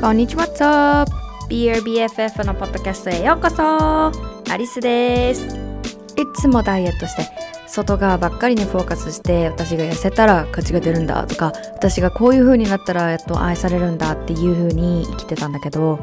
こんにちは、What's up? BRBFF のポッドキャストへようこそアリスですいつもダイエットして外側ばっかりにフォーカスして私が痩せたら価値が出るんだとか私がこういう風になったらやっと愛されるんだっていう風に生きてたんだけど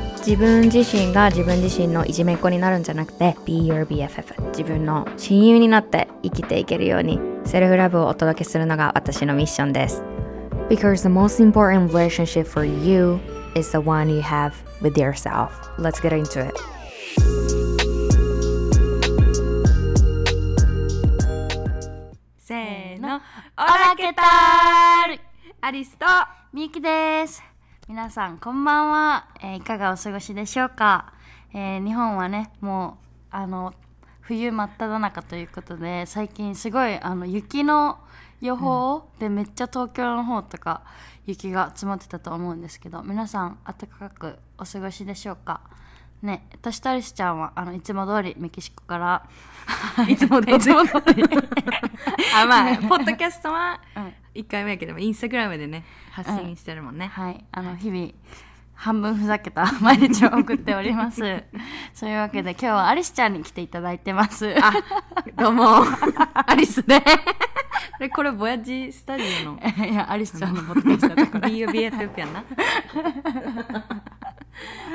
自分自身が自分自身のいじめっ子になるんじゃなくて Be your BFF 自分の親友になって生きていけるようにセルフラブをお届けするのが私のミッションです Because the most important relationship for you is the one you have with yourself Let's get into it せーの、オラケタールアリスとみゆきです。皆さん、こんばんは。えーいかがお過ごしでしょうか、えー日本はね、もう、あの、冬真っ只中ということで、最近すごい、あの、雪の予報でめっちゃ東京の方とか雪が積もってたと思うんですけど、皆さん、暖かくお過ごしでしょうか？ね、私とアリスちゃんは、あの、いつも通りメキシコから、いつも通り。いつも通り。あ、まあ、ポッドキャストはうん1回目やけども、インスタグラムでね、発信してるもんね。はい、あの日々半分ふざけた 毎日を送っております。そういうわけで今日はアリスちゃんに来ていただいてます。あ、どうも、アリスね。でこれ、ボヤジスタジオのいやアリスちゃんのポッドキャストだから。BUBFF やな。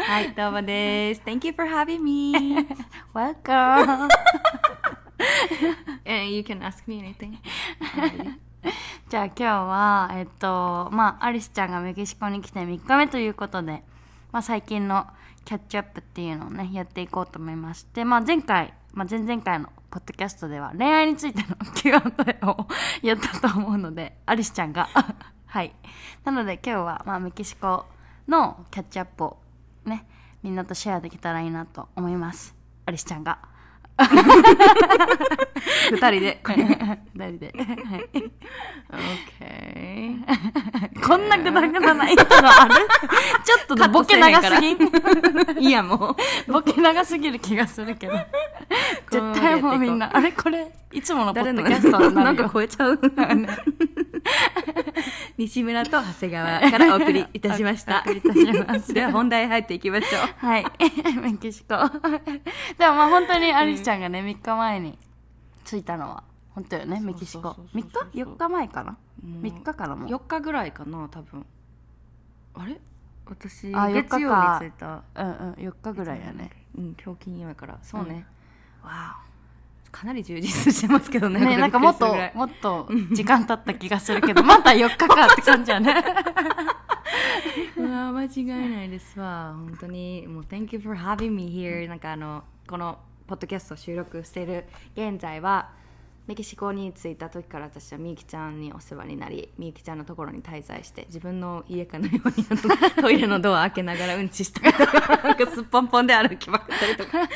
はい、どうもです。Thank you for having me. Welcome. And you can ask me anything. じゃあ今日はえっとまあアリスちゃんがメキシコに来て3日目ということで、まあ最近のキャッチアップっていうのをねやっていこうと思いまして、まあ前回、まあ前々回のポッドキャストでは恋愛についての Q&A をやったと思うので、アリスちゃんが はい。なので今日はまあメキシコのキャッチアップをねみんなとシェアできたらいいなと思います。アリスちゃんが。二人で。誰で。はい。OK。こんなグダグダな糸がある？ちょっとボケ長すぎんい いや、もう。ボケ長すぎる気がするけど。絶対もうみんな、あれ？これ、いつものポッドキャストにななんか超えちゃう。西村と長谷川からお送りいたしました。お送りいたします では本題入っていきましょう。はい。メキシコ。でもまあ本当にアリスちゃんがね、3日前に着いたのは、本当よね、メキシコそう。そう3そうそう日 ?4 日前かな？もう ?3 日かなもう？4日ぐらいかな、多分。あれ？私、あ4日か月曜に着いた。うんうん、4日ぐらいやね。うん、今日金曜やから。そうね。わあ。かなり充実してますけどね。ねなんかもっともっと時間経った気がするけど また4日かって感じやね。うわ間違いないですわ。本当に。もう Thank you for having me here なんかあのこのポッドキャストを収録している現在はメキシコに着いた時から私はみゆきちゃんにお世話になりみゆきちゃんのところに滞在して自分の家かのように トイレのドア開けながらうんちしたりとかなんかすっぽんぽんで歩きまくったりとか。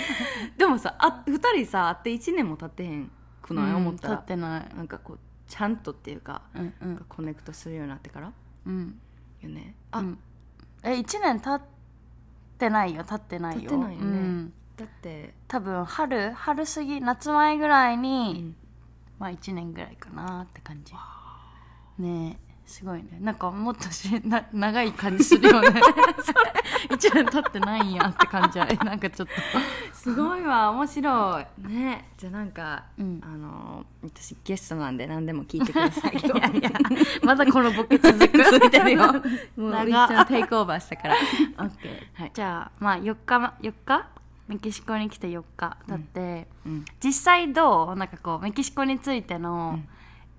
でもさあ2人さ会って1年も経ってへんくない、思った経らってない。なんかこうちゃんとっていうか、うんうなんかんコネクトするようになってから？うん。よね。あ、うん。え1年経ってないよ。経ってないよ。経ってないよね。うん。だって。多分春春過ぎ夏前ぐらいに、うんまあ1年ぐらいかなって感じ。ねえすごいね。なんかもっとしな長い感じするよね。1 年経ってないんやって感じはえ なんかちょっと。すごいわ。面白い。ねじゃあなんか、うん。あの私ゲストなんで何でも聞いてください。よいや。いやまだこのボケ続く。続いてるよ。もう長っ。ちゃんテイクオーバーしたから。オッケー、はい。じゃあまあ4日4日？メキシコに来て4日経って、うん実際どう？なんかこうメキシコについての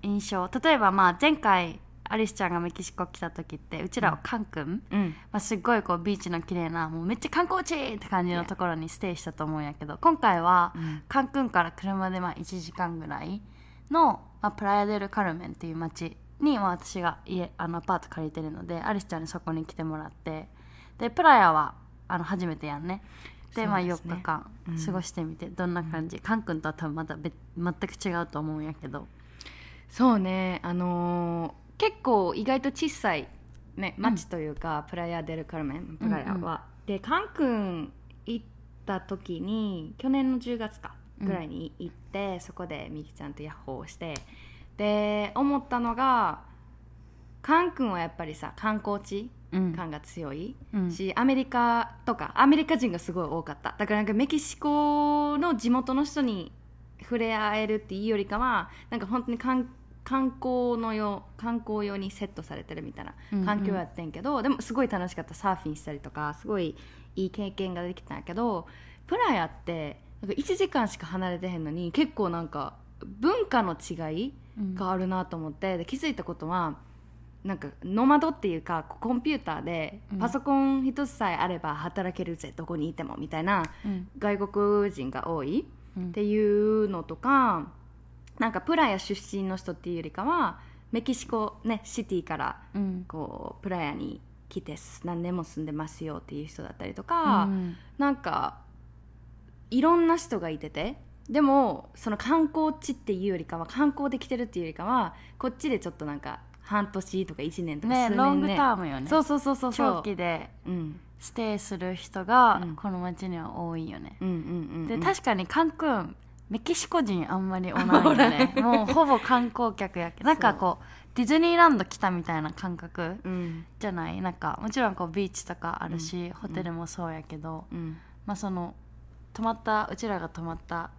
印象、例えばまあ前回アリスちゃんがメキシコ来た時ってうちらはカン君、うん。まあ、すっごいこうビーチの綺麗なもうめっちゃ観光地って感じのところにステイしたと思うんやけど今回はうん。カンクンから車でまあ1時間ぐらいの、まあ、プラヤデル・カルメンっていう街に、まあ、私が家あのアパート借りてるのでアリスちゃんにそこに来てもらってでプラヤはあの初めてやんねでまあ4そうですね。日間うん。過ごしてみてどんな感じ、カン君とは多分また別全く違うと思うんやけど。そうね。あのー結構意外と小さいね町というか、プラヤ・デル・カルメンプラヤは、うんうんでカン君行った時に去年の10月かうんぐらいに行って、そこでみきちゃんとヤッホーをしてで思ったのがカン君はやっぱりさ観光地うん感が強い、うん。しアメリカとかアメリカ人がすごい多かった。だからなんかメキシコの地元の人に触れ合えるっていうよりかはなんか本当に観観光のよう観光用にセットされてるみたいなうんうん。環境やってんけど、でもすごい楽しかったサーフィンしたりとかすごいいい経験ができたんやけどプラヤってなんか1時間しか離れてへんのに結構なんか文化の違いうんがあるなと思ってで気づいたことはなんかノマドっていうかコンピューターでうん。パソコン一つさえあれば働けるぜどこにいてもみたいなうん。外国人が多いうん。っていうのとかなんかプラヤ出身の人っていうよりかはメキシコねシティからうん。こうプラヤに来て何年も住んでますよっていう人だったりとか、うん。なんかいろんな人がいててでもその観光地っていうよりかは観光で来てるっていうよりかはこっちでちょっとなんか半年とか1年とか数年ねねロングタームよね。そうそうそうそう長期でうん。ステイする人がうん。この町には多いよね、うんうんうんでうん。確かにカンクンメキシコ人あんまりおらんよね。もうほぼ観光客やけなんかこうディズニーランド来たみたいな感覚うん。じゃない？なんかもちろんこうビーチとかあるし、ホテルもそうやけど、うん。まあその泊まったうちらが泊まった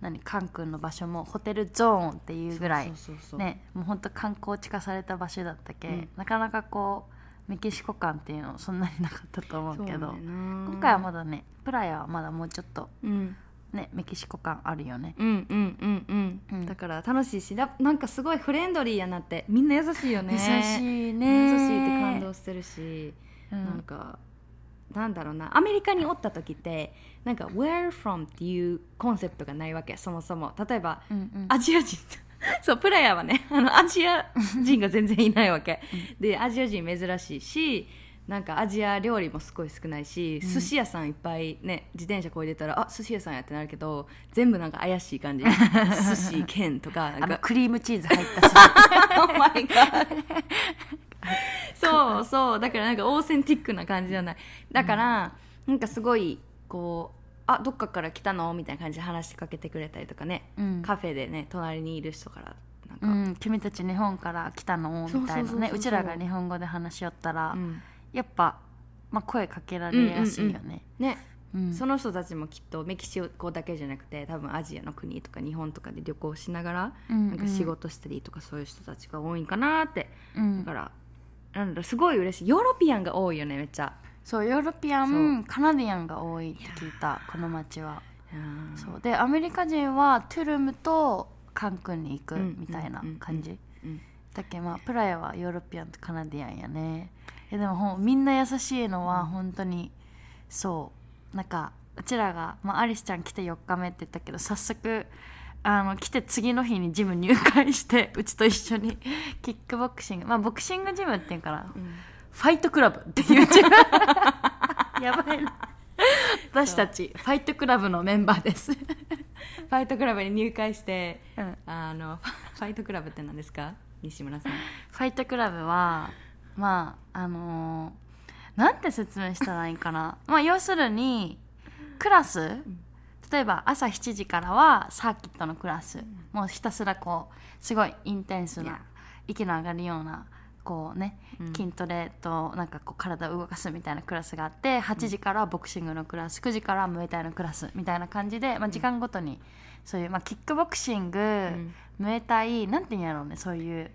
何カンクンの場所もホテルゾーンっていうぐらいねもうほんと観光地化された場所だったけ、うん。なかなかこうメキシコ感っていうのそんなになかったと思うけど今回はまだねプラヤはまだもうちょっとうん。ねメキシコ感あるよね。うんうんうんうん、うん。だから楽しいしだなんかすごいフレンドリーやなってみんな優しいよね。優しいね優しいって感動してるし、うん。なんかなんだろうなアメリカにおった時ってなんか where from っていうコンセプトがないわけそもそも。例えばうんうん。アジア人。そうプラヤはね あのアジア人が全然いないわけ、でアジア人珍しいしなんかアジア料理もすごい少ないし、寿司屋さんいっぱいね自転車こいでたらあ寿司屋さんやってなるけど全部なんか怪しい感じ。寿司県とかなんあのかクリームチーズ入ったし Oh my god そうそう。だからなんかオーセンティックな感じじゃない。だから、なんかすごいこうあどっかから来たのみたいな感じで話しかけてくれたりとかね、うん。カフェでね隣にいる人からなんか、うん、君たち日本から来たのみたいなね。うちらが日本語で話しよったら、うん。やっぱ、まあ、声かけられやすいよね、ね。うん。その人たちもきっとメキシコだけじゃなくて多分アジアの国とか日本とかで旅行しながら、うん。なんか仕事したりとかそういう人たちが多いんかなって、うん。だからなんだすごい嬉しい。ヨーロピアンが多いよねめっちゃ。そうヨーロピアそンカナディアンが多いって聞いたこの町は。うん。そう。でアメリカ人はトゥルムとカンクンに行くうんみたいな感じ、うん。だっけまあプラヤはヨーロピアンとカナディアンやね。いやでもほんみんな優しいのは本当にそう。なんかうちらが、まあ、アリスちゃん来て4日目って言ったけど早速あの来て次の日にジム入会して うちと一緒にキックボクシング。まあボクシングジムっていうから、ファイトクラブっていうジム。やばいな。私たちファイトクラブのメンバーです、ファイトクラブに入会してうん。あのファイトクラブって何ですか？西村さん。ファイトクラブはまああのーなんて説明したらいいかな。まあ要するにクラス例えば朝7時からはサーキットのクラス、もうひたすらこうすごいインテンス.な息の上がるようなこうね、うん。筋トレとなんかこう体を動かすみたいなクラスがあって8時からボクシングのクラス9時からムエタイのクラスみたいな感じで、まあ、時間ごとにそういう、まあ、キックボクシング、ん。ムエタイなんて言うんやろうねそういう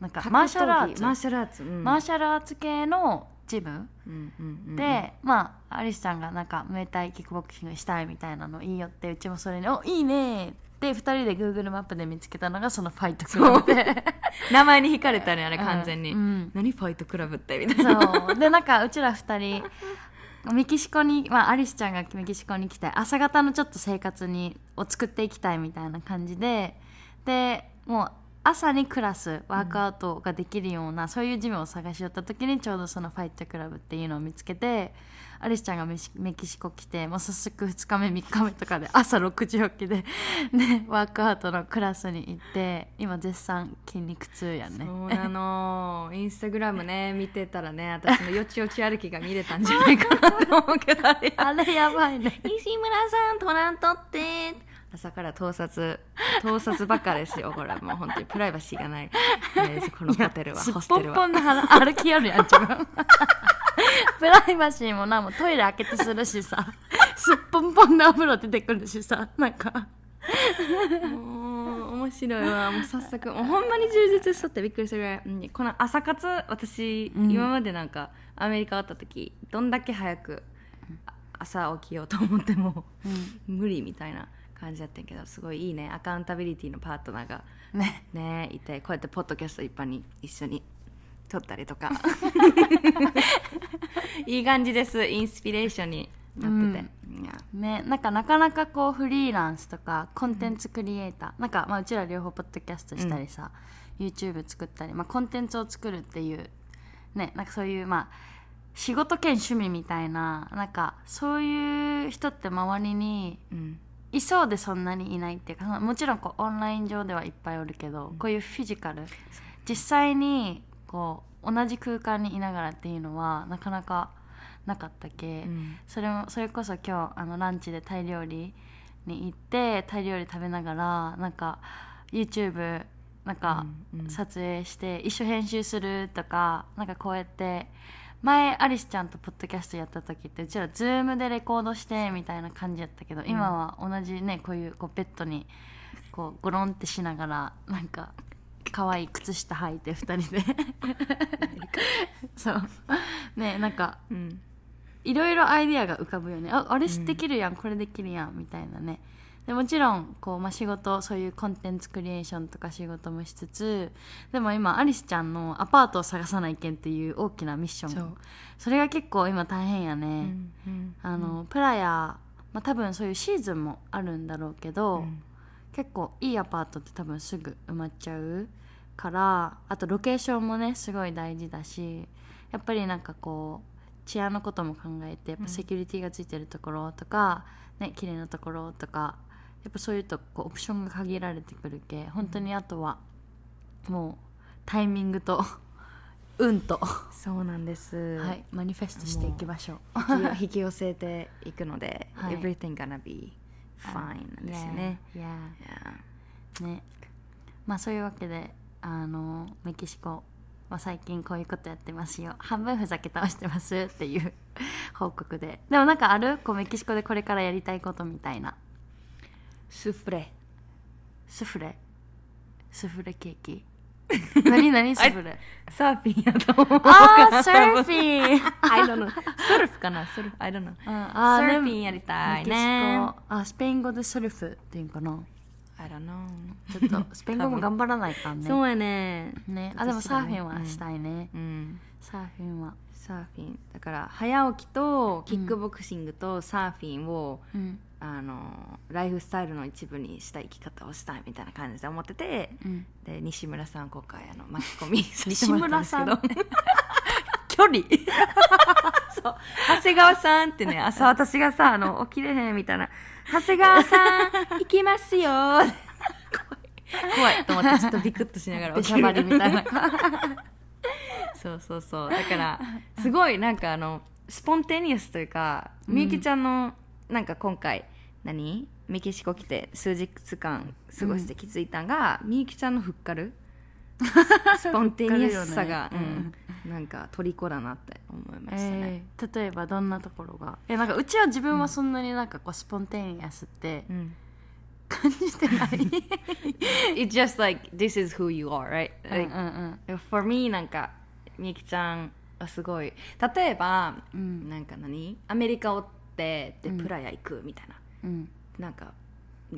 なんかマーシャルアーツ。マーシャルアーツ、うん。マーシャルアーツ系のジム？うんうんうんで、まあアリスちゃんがなんかムエタイキックボクシングしたいみたいなのいいよってうちもそれに「おいいね」って2人で Google マップで見つけたのがそのファイトクラブ。で 名前に惹かれたねあれ完全に、うん。うん。何ファイトクラブってみたいな。そう。でなんかうちら2人メキシコに、まあ、アリスちゃんがメキシコに来て朝方のちょっと生活にを作っていきたいみたいな感じででもう朝にクラスワークアウトができるような、そういうジムを探し寄った時にちょうどそのファイトクラブっていうのを見つけてアリスちゃんがメキシコ来てもう早速2日目3日目とかで朝6時起きで、ね、ワークアウトのクラスに行って今絶賛筋肉痛やね。そうなの。インスタグラムね見てたらね私のよちよち歩きが見れたんじゃないかなと思うけど。あ れあれやばいね。西村さんトラントって朝から盗撮盗撮ばっかですよこれはもう本当にプライバシーがない、えーこのホテルはホステルは。ぽんぽんの歩歩きよるやん自分。プライバシーもなもうトイレ開けてするしさ。すっぽんぽんのお風呂出てくるしさなんか。もう面白いわ。もう早速もうほんまに充実しとってびっくりするぐらい、うんこの朝活私、うん。今までなんかアメリカおった時どんだけ早くあ朝起きようと思っても無理みたいな感じやったんやけどすごいいいね。アカウンタビリティのパートナーがね。ねいてこうやってポッドキャスト一般に一緒に撮ったりとか。いい感じです。インスピレーションになってて、いや。ねなんかなかなかこうフリーランスとかコンテンツクリエイター、なんかまあうちら両方ポッドキャストしたりさ、YouTube 作ったり、まあ、コンテンツを作るっていうねなんかそういうまあ仕事兼趣味みたいななんかそういう人って周りにうんいそうでそんなにいないっていうかもちろんこうオンライン上ではいっぱいおるけど、こういうフィジカル実際にこう同じ空間にいながらっていうのはなかなかなかったけ、うん。それもそれこそ今日あのランチでタイ料理に行ってタイ料理食べながらなんか YouTube なんかうんうん。撮影して一緒編集するとかなんかこうやって前アリスちゃんとポッドキャストやった時ってうちら Zoom でレコードしてみたいな感じやったけど、今は同じねこういうこうベッドにこうゴロンってしながらなんか可愛い靴下履いて2人で。そう。ねなんかうん。いろいろアイディアが浮かぶよね。ああれできるやん、これできるやんみたいなねでもちろんこう、まあ、仕事そういうコンテンツクリエーションとか仕事もしつつでも今アリスちゃんのアパートを探さないけんっていう大きなミッション。それが結構今大変やね、うんうん。あのプラや、まあ、多分そういうシーズンもあるんだろうけど、うん。結構いいアパートって多分すぐ埋まっちゃうからあとロケーションもねすごい大事だしやっぱりなんかこう治安のことも考えてやっぱセキュリティがついてるところとか、ね綺麗なところとかやっぱそういうとこうオプションが限られてくるけ本当にあとはもうタイミングと 運と、そうなんです、はい、マニフェストしていきましょう。引き引き寄せていくので、はい。everything gonna be fine なんですよね。Yeah. yeah. ね。まあそういうわけであのメキシコは最近こういうことやってますよ。半分ふざけ倒してますっていう報告で。でもなんかある？こうメキシコでこれからやりたいことみたいなスフレ。スフレスフレケーキ何何スフレサーフィンやと思う。あーサーフィン I don't know. スルフかなスルフ I don't know. あサーフィンやりたいね。あスペイン語でスルフっていうんかな？I don't know. ちょっと スペイン語も頑張らないかんね。そうやね。ね。あでもサーフィンはしたいね、うん。サーフィンは。サーフィン。だから早起きとキックボクシングとサーフィンを、うんあのライフスタイルの一部にした生き方をしたいみたいな感じで思ってて、うん。で西村さん今回あの巻き込みさせてもらったんですけど。距離。そう。長谷川さんってね朝私がさあの起きれへんみたいな。長谷川さん行きますよ。怖い。怖いと思ってちょっとビクッとしながらべしゃばりみたいな。そうそうそう。だからすごいなんかあのスポンテニアスというかみゆきちゃんのなんか今回何？メキシコ来て数日間過ごして気づいたん。が、みゆきちゃんのふっかるスポンテニアスさが、ね。うん、なんか虜だなって思いましたね、えー例えばどんなところが？えなんかうちは自分はそんなになんかこうスポンテニアスってうん。感じてない。It's just like this is who you are, right? うんうんう Like, ん For me なんかみゆきちゃんはすごい。例えば、うん。なんか何？アメリカおってでうん。プラヤ行くみたいな、うん。なんか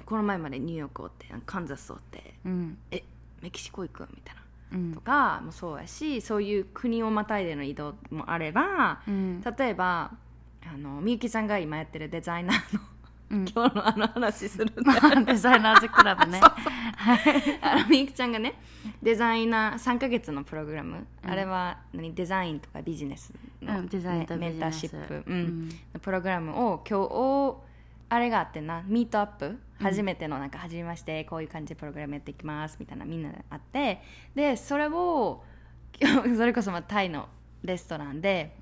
この前までニューヨークおってカンザスおってうん。えメキシコ行くみたいな。うん。とかもそうやしそういう国をまたいでの移動もあればうん。例えばあのみゆきちゃんが今やってるデザイナーのうん。今日のあの話するんだよデザイナーズクラブね。あのみゆきちゃんがねデザイナー3ヶ月のプログラム、あれは何？デザインとかビジネスの、うんデザインとメンターシップ、うん。プログラムを今日あれがあってなミートアップ。初めてのなんか初めましてこういう感じでプログラムやっていきますみたいなみんなであって。でそれを それこそまあタイのレストランで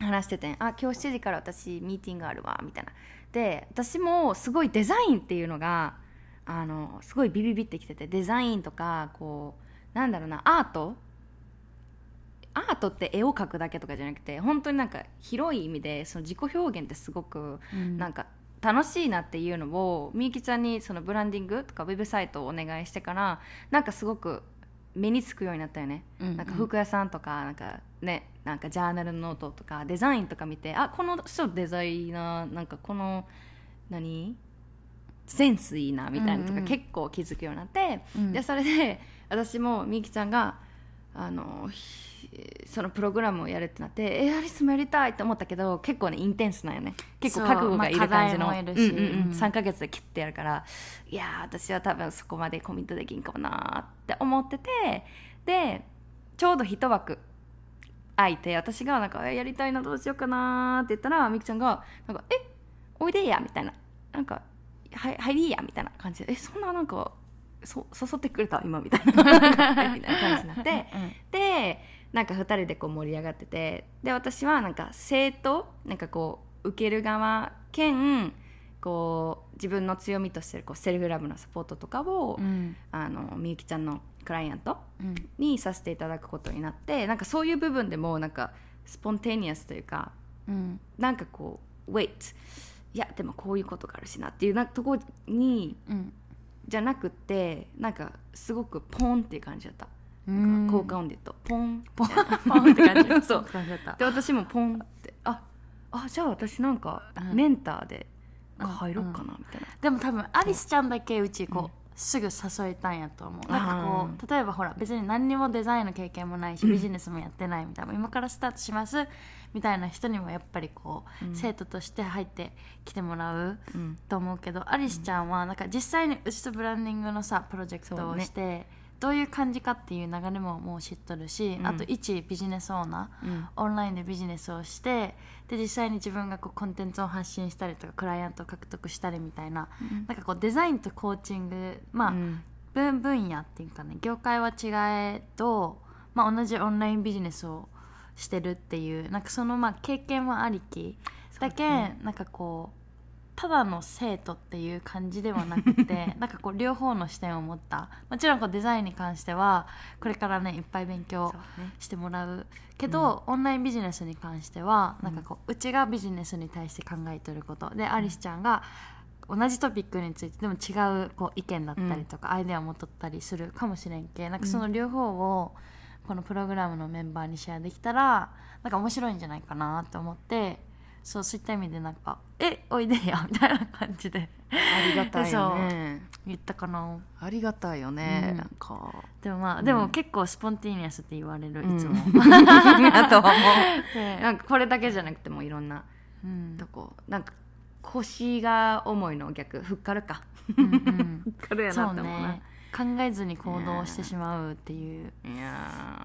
話しててあ今日7時から私ミーティングあるわみたいなで私もすごいデザインっていうのがあのすごいビビビってきててデザインとかこうなんだろうなアート？アートって絵を描くだけとかじゃなくて本当になんか広い意味でその自己表現ってすごくうん。なんか楽しいなっていうのをみゆきちゃんにそのブランディングとかウェブサイトをお願いしてからなんかすごく目につくようになったよね、うんうん。なんか服屋さんとかなんかねなんかジャーナルノートとかデザインとか見てあこの人デザイナーなんかこの何？センスいいなみたいなとうんうんか結構気づくようになって、うん。でそれで私もみゆきちゃんがあのひそのプログラムをやるってなってえアリスもやりたいって思ったけど結構ねインテンスなんよね。結構覚悟がいる感じの、まあうんうんうん。うん3ヶ月で切ってやるからいやー私は多分そこまでコミットできんかもなーって思っててでちょうど一枠空いて私がなんかえやりたいなどうしようかなーって言ったらみきちゃんがなんかえおいでやみたいななんかはい入りやみたいな感じでえそんななんかそ誘ってくれた今みたいなみたいな感じになってでなんか2人でこう盛り上がっててで私はなんか生徒なんかこう受ける側兼こう自分の強みとしてるこうセルフラブのサポートとかを、うん。あのみゆきちゃんのクライアントうん。にさせていただくことになってなんかそういう部分でもなんかスポンテニアスというかうん。なんかこう wait いやでもこういうことがあるしなっていうなとこにうん。じゃなくってなんかすごくポンっていう感じだった、うん。なんか効果音で言うとポン。ポン。ポンって感じ。そう。感じだったで私もポンって。ああじゃあ私なんかうん。メンターで入ろうかなみたいな、でも多分アリスちゃんだけうちこう、うん。すぐ誘いたんやと思う。なんかこあう例えばほら別に何にもデザインの経験もないしビジネスもやってないみたいな今からスタートしますみたいな人にもやっぱりこう、うん。生徒として入ってきてもらううん。と思うけどアリスちゃんはなんか実際にうちとブランディングのさプロジェクトをして、どういう感じかっていう流れももう知っとるし、うん。あと一ビジネスオーナー。うん。オンラインでビジネスをしてで実際に自分がこうコンテンツを発信したりとかクライアントを獲得したりみたいななんかこうデザインとコーチングまあ、うん。分分野っていうかね業界は違えど、まあ、同じオンラインビジネスをしてるっていうなんかそのまあ経験もありき。だけ、なんかこうただの生徒っていう感じではなくて なんかこう両方の視点を持った。もちろんこうデザインに関してはこれからねいっぱい勉強してもらうけど、オンラインビジネスに関してはなんかこううちがビジネスに対して考えてること。でアリスちゃんが同じトピックについてでも違うこう意見だったりとか、アイデアを持っとったりするかもしれんけなんかその両方をこのプログラムのメンバーにシェアできたらなんか面白いんじゃないかなと思ってそうそういった意味でなんか「えおいでや」みたいな感じで。ありがたいよね。言ったかな。ありがたいよね、うん。なんか。でもまあ、うん。でも結構スポンティニアスって言われる、いつも。あとはもでうなんかこれだけじゃなくてもいろんなうん。とこ。なんか腰が重いの逆。ふっかるか。うんうん。ふっかるやなって思うな。ね考えずに行動してしまうっていう。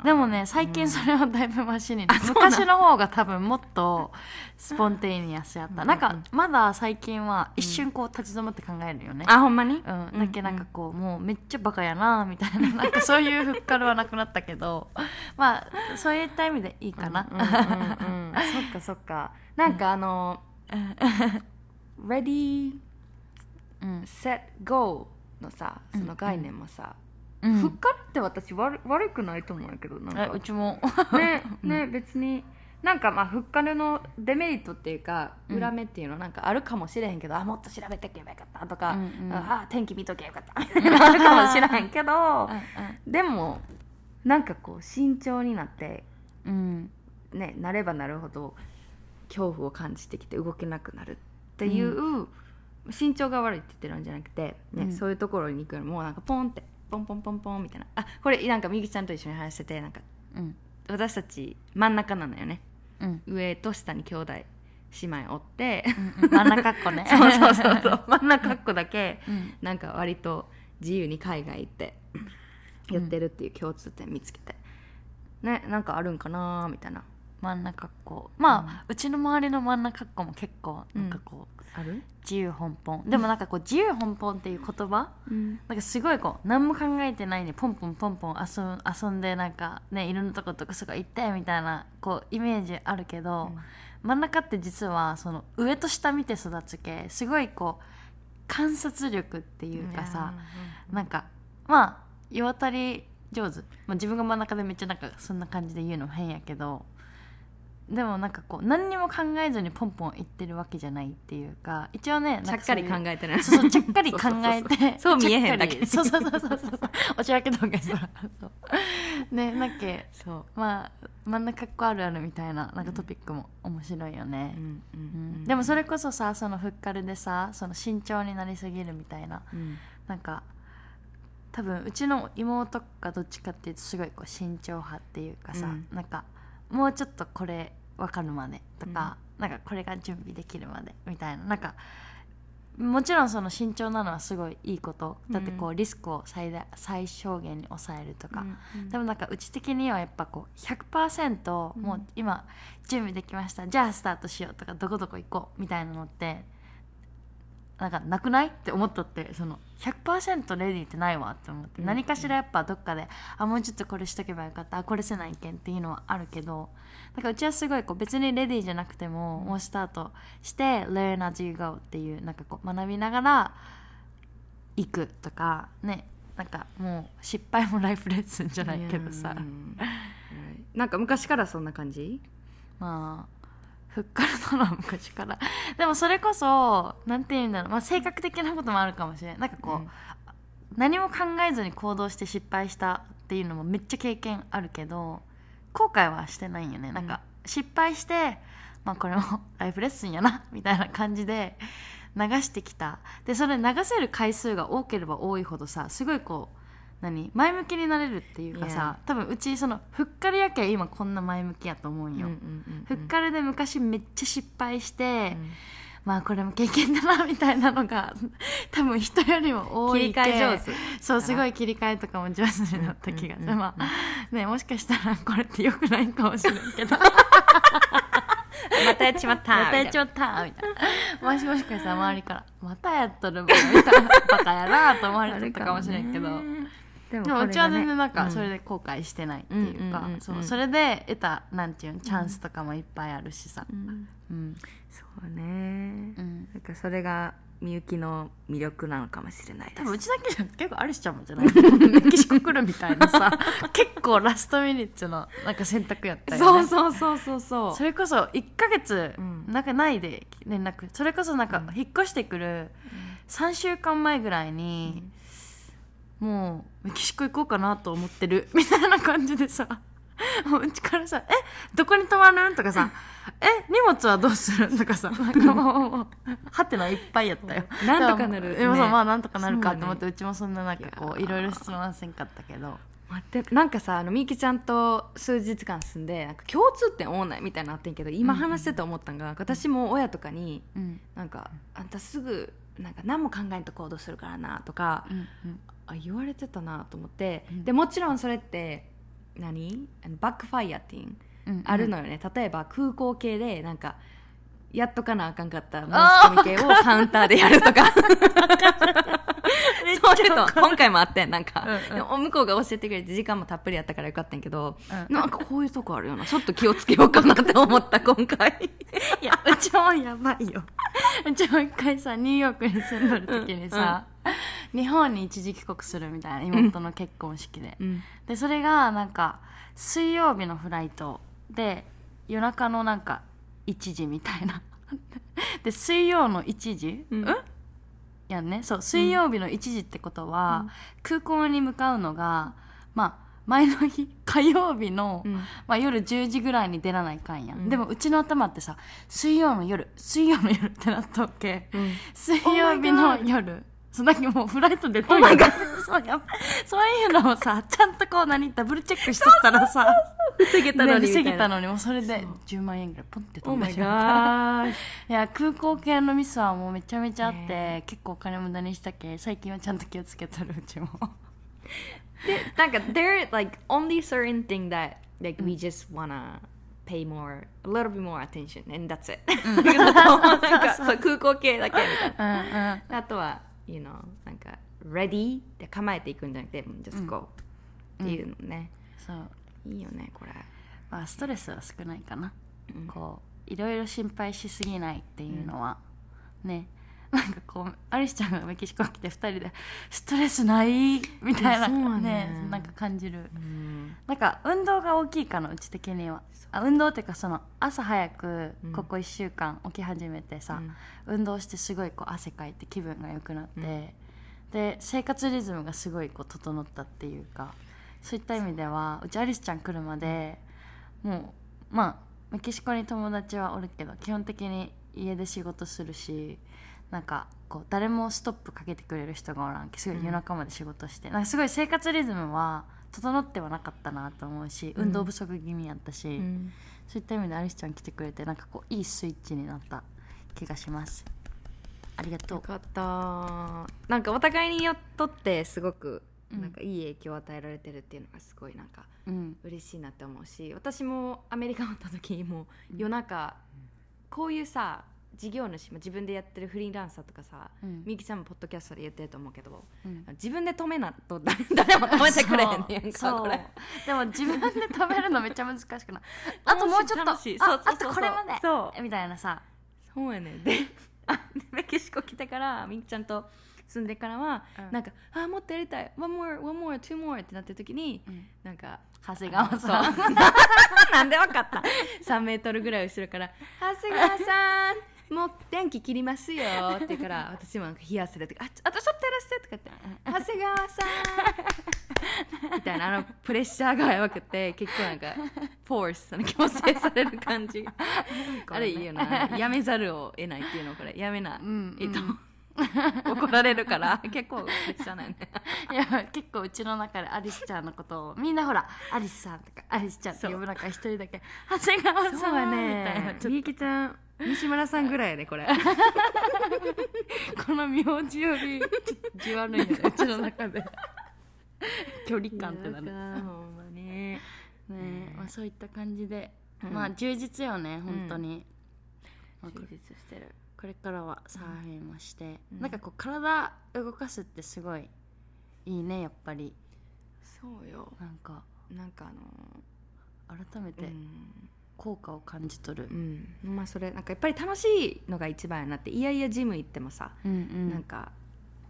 でもね最近それはだいぶマシにうなん昔の方が多分もっとスポンテイニアスやった、うんなんかまだ最近は一瞬こう立ち止まって考えるよね、あほんまに？うん、だけなんかこう、もうめっちゃバカやなみたいな。なんかそういうふっかるはなくなったけど。まあそういった意味でいいかな、うんうんうんうん。そっかそっか。なんかあの Ready うん。Set Go のさその概念もさ、うん。ふっかるって私悪悪くないと思うんやけどなんか。えうちも。ね ね別になんかまあふっかるのデメリットっていうかうん。裏目っていうのなんかあるかもしれへんけど、あもっと調べてけばよかったとか、うんうん。あ天気見とけばよかった。みたいなのあるかもしれへんけどうでもなんかこう慎重になってんうん。ねなればなるほど恐怖を感じてきて動けなくなるっていう、身長が悪いって言ってるんじゃなくて、ねうん。そういうところに行くよりもなんかポンってポンポンポンポンみたいな。あこれなんかみゆきちゃんと一緒に話しててなんかうん。私たち真ん中なのよね。うん。上と下に兄弟姉姉妹おって、うん真ん中っこね。そうそうそうそう。真ん中っこだけうん。なんか割と自由に海外行ってやってるっていう共通点見つけて、ねなんかあるんかなみたいな。真ん中っこ。まあ、うちの周りの真ん中っこも結構なんかこう、ある、自由奔放。でもなんかこう自由奔放っていう言葉？なんかすごいこう何も考えてないでポンポンポンポン遊ん遊んでなんかねいろんなとことかすごい行ってみたいなこうイメージあるけど、真ん中って実はその上と下見て育つ系すごいこう観察力っていうかさ、なんかまあ世渡り上手、まあ、自分が真ん中でめっちゃなんかそんな感じで言うのも変やけどでもなんかこう何にも考えずにポンポン言ってるわけじゃないっていうか一応ねちゃっかり考ええてないそうそうちゃっかり考えてそう見えへんだけ。そうそうそうそうそう。おちゃらけ動画そう。ねなんかそう。まあ真ん中っこあるあるみたいななんかトピックも面白いよね、うんうでもそれこそさそのフッカルでさその慎重になりすぎるみたいなうん。なんか多分うちの妹がどっちかっていうとすごいこう慎重派っていうかさ、うん。なんかもうちょっとこれ分かるまでとか、なんかこれが準備できるまでみたいな。なんかもちろんその慎重なのはすごいいいこと。だってこうリスクを最大最小限に抑えるとか、でもなんかうち的にはやっぱこう100%もう今準備できました。じゃあスタートしようとかどこどこ行こうみたいなのってなんかなくないって思ったってその100%レディーってないわって思って、うん。何かしらやっぱどっかであもうちょっとこれしとけばよかったあこれせないけんっていうのはあるけどだからうちはすごいこう別にレディーじゃなくても、もうスタートして learn as you go っていうなんかこう学びながら行くとかねなんかもう失敗もライフレッスンじゃないけどさ、うん。なんか昔からそんな感じ？まあふっからなのは昔から。でもそれこそなんていうんだろう、まあ、性格的なこともあるかもしれないなんかこう、うん。何も考えずに行動して失敗したっていうのもめっちゃ経験あるけど後悔はしてないよね。なんか失敗してまあこれもライフレッスンやなみたいな感じで流してきた。でそれ流せる回数が多ければ多いほどさすごいこう何？前向きになれるっていうかさ多分うちそのふっかりやけ今こんな前向きやと思うんよ、ふっかりで昔めっちゃ失敗して、まあこれも経験だなみたいなのが 多分人よりも多い切り替え上手。そうすごい切り替えとかも上手になった気がする、うんうんうんまあねもしかしたらこれってよくないかもしれんけど。またやっちまったまたやっちまったみたいな。もしもしかしたら周りからまたやっとるもんみたいな。バカやなと思われてたかもしれんけどででもうちは全然なんかうん。それで後悔してないっていうかそうそれで得たなんていうのチャンスとかもいっぱいあるしさ。うん。うん。そうね。うん。なんかそれがみゆきの魅力なのかもしれないです。多分うちだけじゃ結構アリスちゃんもじゃない？メキシコ来るみたいなさ。結構ラストミニッツのなんか選択やったよね。そうそうそうそうそう。それこそ1ヶ月うん。なんかないで連絡。それこそなんか引っ越してくる3週間前ぐらいに、もうメキシコ行こうかなと思ってる。みたいな感じでさ。もううちからさ「えどこに泊まる？ん?」とかさ「え荷物はどうする？ん?」とかさ なんかもうはてないっぱいやったよ。なんとかなるでもまあなんとかなるかと思って、そううちもそんななんかこういろいろ質問はせんかったけど。待ってなんかさあのみゆきちゃんと数日間住んでなんか共通点多ないみたいなのあってんけど今話してて思ったんが、私も親とかにうん。なんかあんたすぐなんか何も考えんと行動するからなとか、うんうんあ言われてたなと思って、うん。でもちろんそれって何？バックファイアっていううんあるのよね、例えば空港系でなんかやっとかなあかんかった申し込み系をカウンターでやるとか。そういうの。今回もあってんなんか、うんうん。向こうが教えてくれて時間もたっぷりやったからよかったんやけど、うん。なんかこういうとこあるよな。ちょっと気をつけようかなって思った 今回。いや うちもやばいよ。うちも一回さニューヨークに住んどる時にさ、日本に一時帰国するみたいな妹の結婚式で、うん。でそれがなんか水曜日のフライトで夜中のなんか1時みたいな。で水曜の1時、うん。やんね。そう水曜日の1時ってことは、空港に向かうのがまあ前の日 火曜日の、うん。まあ、夜10時ぐらいに出らないかんやん、うん。でもうちの頭ってさ水曜の夜水曜の夜ってなったわけ、うん。水曜日の夜そうだけどもうフライトでとにかくそうやそういうのをさちゃんとこう何ダブルチェックしとったらさ防げたのに防げたのにもうそれで10万円ぐらいポンって飛んでしまった。いや空港系のミスはもうめちゃめちゃあって、結構お金無駄にしたけ？最近はちゃんと気をつけとるうちも。でなんか there like only certain thing that like we just wanna pay more a little bit more attention and that's it. なんか そう空港系だけみたいな。うんうん。あとは you know なんか ready って構えていくんじゃなくて just go っていうのね、そう。いいよねこれ。まあストレスは少ないかな、こういろいろ心配しすぎないっていうのは、ねなんかこうアリスちゃんがメキシコ来て2人でストレスないみたいなそうや。ねねなんか感じる。うん。なんか運動が大きいかなうち的にはあ運動っていうかその朝早くうん。ここ1週間起き始めてさ、運動してすごいこう汗かいて気分が良くなって、で生活リズムがすごいこう整ったっていうかそういった意味ではうちアリスちゃん来るまでもうまあメキシコに友達はおるけど基本的に家で仕事するしなんかこう誰もストップかけてくれる人がおらんけすごい夜中まで仕事して、なんかすごい生活リズムは整ってはなかったなと思うし、運動不足気味やったし、うん。そういった意味でアリスちゃん来てくれてなんかこういいスイッチになった気がします。ありがとう。よかった。なんかお互いによっとってすごくうん。なんかいい影響を与えられてるっていうのがすごいなんかうん。嬉しいなって思うし私もアメリカにおった時にも夜中こういうさ事業主まあ自分でやってるフリーランサーとかさ、うん。みゆきちゃんもポッドキャストで言ってると思うけどうん。自分で止めなと誰 誰も止めてくれへんねんかこれ。でも自分で食べるのめっちゃ難しくない？あともうちょっとあそうそうそうそう。あとこれまで。そう。みたいなさ。そうやねん。であメキシコ来てからみゆきちゃんと住んでからは、うん。なんか「あもっとやりたい。One more one more two more」ってなってる時に、うん。なんか長谷川さん。なんでわかった。3メートルぐらい後ろから「長谷川さんもう電気切りますよ」って言うから 私もなんか冷やせるとか「ああとちょっとやらせて」とか言って「長谷川さん」みたいなあのプレッシャーがやばくて結構なんかフォースその強制される感じ あれいいよな。やめざるを得ないっていうのこれ。やめな、うんえっと 怒られるから。結構プレッシャーなんよね。いや結構うちの中でアリスちゃんのことをみんなほらアリスさんとかアリスちゃんって呼ぶ中一人だけ長谷川さんそうやみたいなね。ちょっみゆきちゃん西村さんぐらいやねこれ。と この名字よりじわるいよね。うちの中で。距離感ってなる。ほんまねね。まあ、そういった感じで、うん。まあ充実よね本当に、まあこ充実してるこれからはサーフィンもして、うん。なんかこう体動かすってすごいいいねやっぱり。そうよ。なんか。なんかあの改めてうん。効果を感じ取る。う、ん。まあそれなんかやっぱり楽しいのが一番やなって。いやいやジム行ってもさ、うんうん。なんか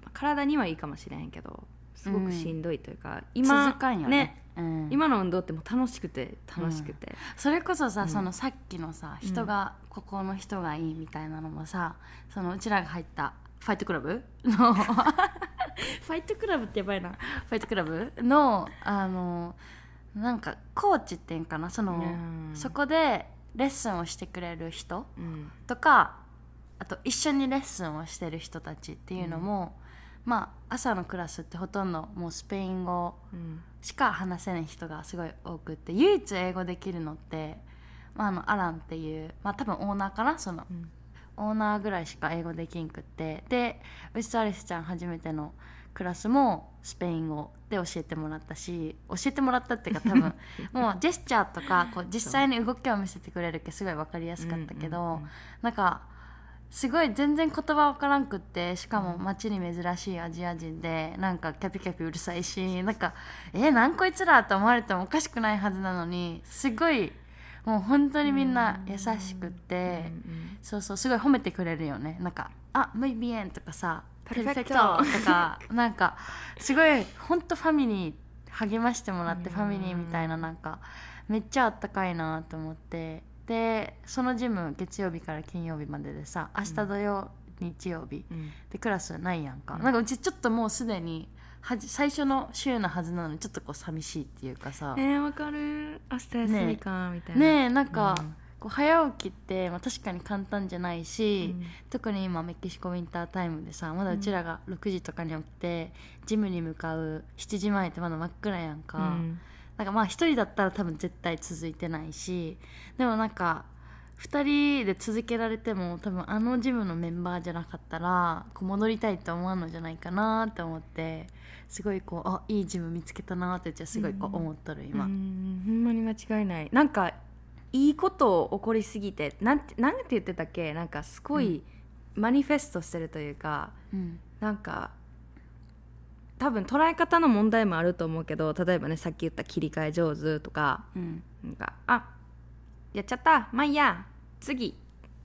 まあ体にはいいかもしれへんけどすごくしんどいというか、今続かんよね。うん、今の運動ってもう楽しくて楽しくて、それこそさ、うん。そのさっきのさ人が、ここの人がいいみたいなのもさそのうちらが入ったファイトクラブ？の ファイトクラブってやばいな。ファイトクラブ？のあのなんかコーチっていうんかな？その、うん。そこでレッスンをしてくれる人うん。とかあと一緒にレッスンをしてる人たちっていうのも、まあ朝のクラスってほとんどもうスペイン語うん。しか話せない人がすごい多くって唯一英語できるのって、まあ、あのアランっていう、まあ、多分オーナーかなその。うん。オーナーぐらいしか英語できんくって。でうちとアリスちゃん初めてのクラスもスペイン語で教えてもらったし教えてもらったっていうか多分 もうジェスチャーとかこう実際に動きを見せてくれるけすごい分かりやすかったけど、ううん。なんかすごい全然言葉わからんくってしかも街に珍しいアジア人でなんかキャピキャピうるさいしなんかえなんこいつらと思われてもおかしくないはずなのにすごいもう本当にみんな優しくって、うんそうそうすごい褒めてくれるよね。なんか「あムイビエン」とかさ「ペルフェクト」とかなんかすごい本当ファミリー励ましてもらってうんファミリーみたいななんかめっちゃあったかいなと思ってでそのジム月曜日から金曜日まででさ明日土曜、日曜日。うん。でクラスないやんか、うん。なんかうちちょっともうすでにはじ最初の週のはずなのにちょっとこう寂しいっていうかさ、えー、わかる。明日休みかみたいな。ねえなんか、うん。こう早起きって、まあ、確かに簡単じゃないし、うん。特に今メキシコウィンタータイムでさまだうちらが6時とかに起きて、ジムに向かう7時前ってまだ真っ暗やんか、うんなんかまあ一人だったら多分絶対続いてないしでもなんか2人で続けられても多分あのジムのメンバーじゃなかったらこう戻りたいと思わんのじゃないかなって思ってすごいこうあいいジム見つけたなってじゃあすごいこう思っとる今、うんほんまに間違いない。なんかいいこと起こりすぎてなんてなんて言ってたっけ？なんかすごいマニフェストしてるというか、うん。なんか多分捉え方の問題もあると思うけど例えばねさっき言った切り替え上手とかうん。なんかあやっちゃった。まあいいや。次。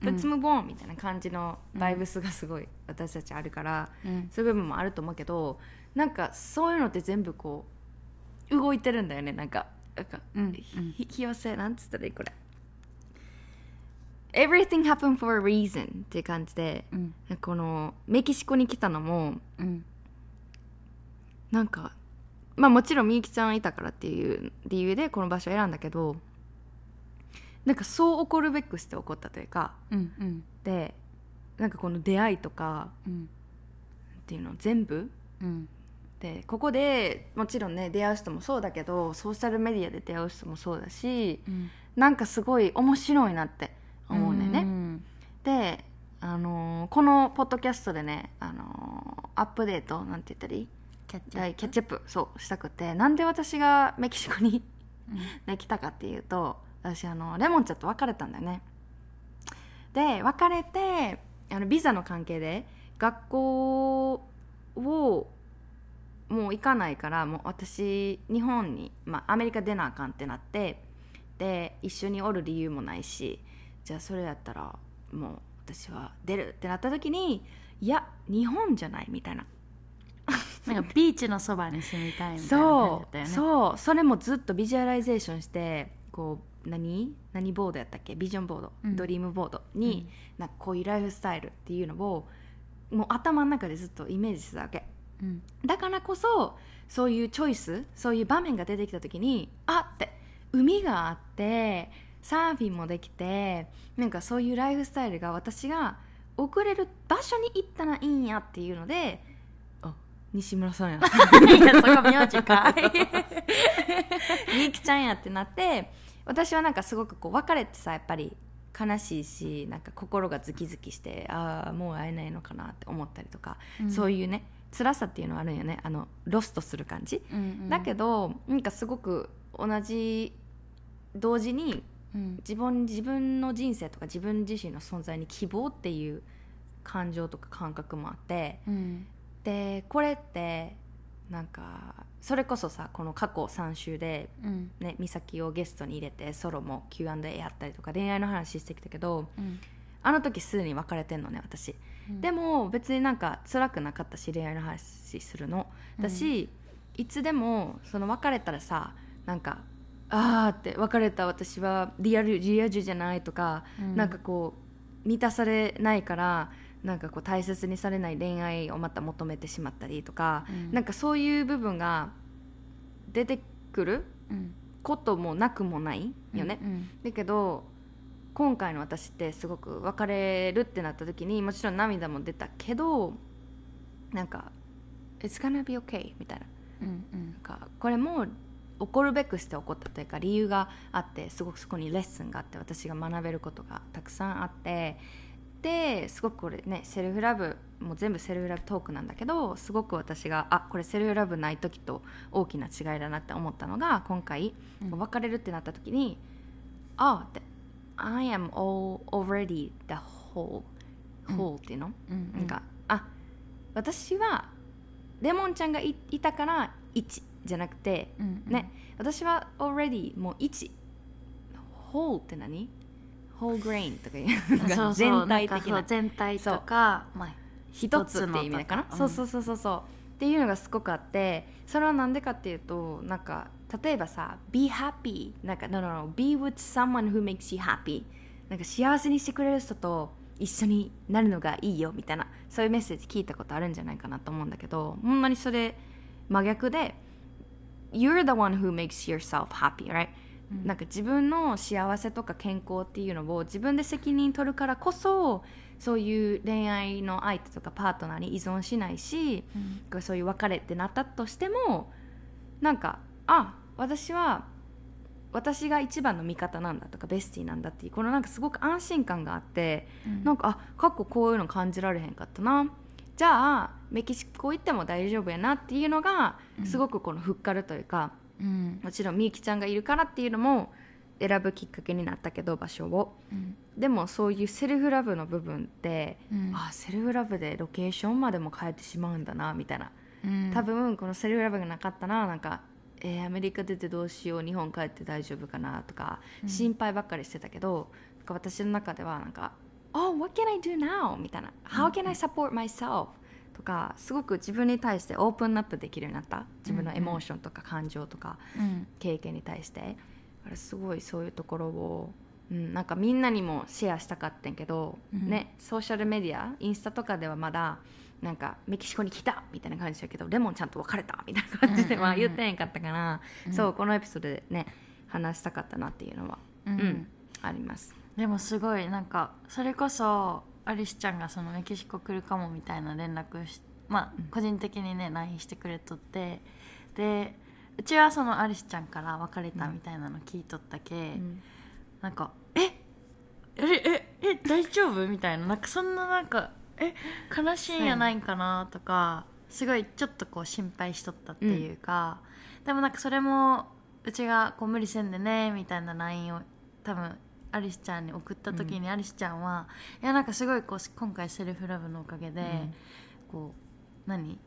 うん Let's move on、みたいな感じのバイブスがすごい私たちあるから、うん。そういう部分もあると思うけどなんかそういうのって全部こう動いてるんだよね。なんかなんか、うんひ引き寄せなんつったらいいこれ。Everything happened for a reason っていう感じでうん。このメキシコに来たのもうんなんかまあもちろんみゆきちゃんいたからっていう理由でこの場所を選んだけどなんかそう起こるべくして起こったというかうんうん。でなんかこの出会いとかうん。っていうの全部？うん。でここでもちろんね出会う人もそうだけどソーシャルメディアで出会う人もそうだしうん。なんかすごい面白いなって思うんだよね。ん。で、あのーこのポッドキャストでね、あのーアップデートなんて言ったらいい？キャッチアップそうしたくて。なんで私がメキシコに、来たかっていうと私あのレモンちゃんと別れたんだよね。で別れてあのビザの関係で学校をもう行かないからもう私日本に、まあ、アメリカ出なあかんってなってで一緒におる理由もないしじゃあそれやったらもう私は出るってなった時にいや日本じゃないみたいななんかビーチのそばに住みたいみたいな感じだそう、ったよね。そうそれもずっとビジュアライゼーションしてこう何？何ボードやったっけ？ビジョンボード、うん。ドリームボードに、なんかこういうライフスタイルっていうのをもう頭の中でずっとイメージしてたわけ。うん。だからこそそういうチョイスそういう場面が出てきた時にあって海があってサーフィンもできてなんかそういうライフスタイルが私が送れる場所に行ったらいいんやっていうのであ西村さんや。いやそこ名字か。みゆきちゃんやってなって私はなんかすごくこう別れてさやっぱり悲しいしなんか心がズキズキしてああもう会えないのかなって思ったりとか、うん。そういうね辛さっていうのはあるんよね。あのロストする感じ、うんうん。だけどなんかすごく同じ同時にうん。自分自分の人生とか自分自身の存在に希望っていう感情とか感覚もあってうんでこれってなんかそれこそさこの過去3週でうん。ね、美咲をゲストに入れてソロも Q&A やったりとか恋愛の話してきたけどうん。あの時すでに別れてんのね私、うん。でも別になんか辛くなかったし恋愛の話するの。だし、いつでもその別れたらさなんかあーって別れた私はリアルリア充じゃないとか、うん。なんかこう満たされないからなんかこう大切にされない恋愛をまた求めてしまったりとか、うん。なんかそういう部分が出てくるうん。こともなくもないよね、うんだけど今回の私ってすごく別れるってなった時にもちろん涙も出たけどなんか「It's gonna be okay」みたいな。うんうん。なんかこれも起こるべくして起こったというか理由があってすごくそこにレッスンがあって私が学べることがたくさんあってですごくこれねセルフラブもう全部セルフラブトークなんだけどすごく私があこれセルフラブない時と大きな違いだなって思ったのが今回、うん。別れるってなった時にあって I am all already the whole うん。whole っていうの、うんなんかあ私はレモンちゃんがいいたから1じゃなくて、うんうん。ね私は already もう1 whole って何？Whole grain とかいうなんかそうそう全体的な。全体とか。まあ一つっていう意味だかな、そうそうそうそうそう。っていうのがすごくあってそれはなんでかっていうとなんか例えばさ be happy なんか no no no be with someone who makes you happy なんか幸せにしてくれる人と一緒になるのがいいよみたいな。そういうメッセージ聞いたことあるんじゃないかなと思うんだけどほんまにそれ真逆で you're the one who makes yourself happy right? うんなんか自分の幸せとか健康っていうのを自分で責任取るからこそそういう恋愛の相手とかパートナーに依存しないし、そういう別れってなったとしてもなんかあ私は私が一番の味方なんだとかベスティなんだっていうこのなんかすごく安心感があって、うん。なんかあ過去こういうの感じられへんかったな。じゃあメキシコ行っても大丈夫やなっていうのがうん。すごくこのふっかるというか、うんもちろんみゆきちゃんがいるからっていうのも選ぶきっかけになったけど場所を。うん。でもそういうセルフラブの部分って、うん。あセルフラブでロケーションまでも変えてしまうんだなみたいな。うん。多分このセルフラブがなかったらなんか、えーアメリカ出てどうしよう日本帰って大丈夫かなとか、うん。心配ばっかりしてたけど私の中ではなんか「Oh what can I do now?」みたいな「How can I support myself?」とかすごく自分に対してオープンアップできるようになった。自分のエモーションとか感情とかうん。経験に対して。だからすごいそういうところを、うん、なんかみんなにもシェアしたかったんけど、うん。ねソーシャルメディアインスタとかではまだなんかメキシコに来たみたいな感じだけどレモンちゃんと別れたみたいな感じで、うんまあ言ってへんかったから、うん。そうこのエピソードでね話したかったなっていうのは、ううんんあります。でもすごいなんかそれこそアリスちゃんがそのメキシコ来るかもみたいな連絡しまあうん。個人的にね LINE してくれとってでうちはそのアリスちゃんから別れたみたいなの聞いとったけ、うん。なんか「え？えええ大丈夫?」みたいな。なんかそんななんか「え？悲しいんやないんかな?」とかすごいちょっとこう心配しとったっていうか、でもなんかそれもうちがこう無理せんでねみたいな LINE を多分アリスちゃんに送った時にアリスちゃんは、いやなんかすごいこう今回セルフラブのおかげで、うん。こう何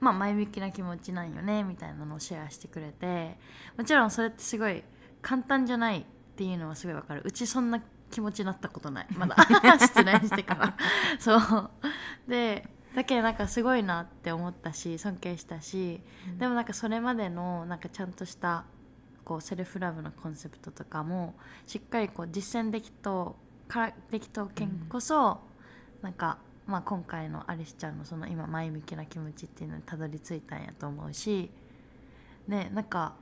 まあ前向きな気持ちなんよねみたいなのをシェアしてくれてもちろんそれってすごい簡単じゃないっていうのはすごいわかる。うちそんな気持ちになったことない。まだ。失恋してから。そう。でだけどなんかすごいなって思ったし尊敬したし、でもなんかそれまでのなんかちゃんとしたこうセルフラブのコンセプトとかもしっかりこう実践できとからできとけんこそ、なんか、まあ、今回のアリスちゃんのその今前向きな気持ちっていうのにたどり着いたんやと思うしねなんか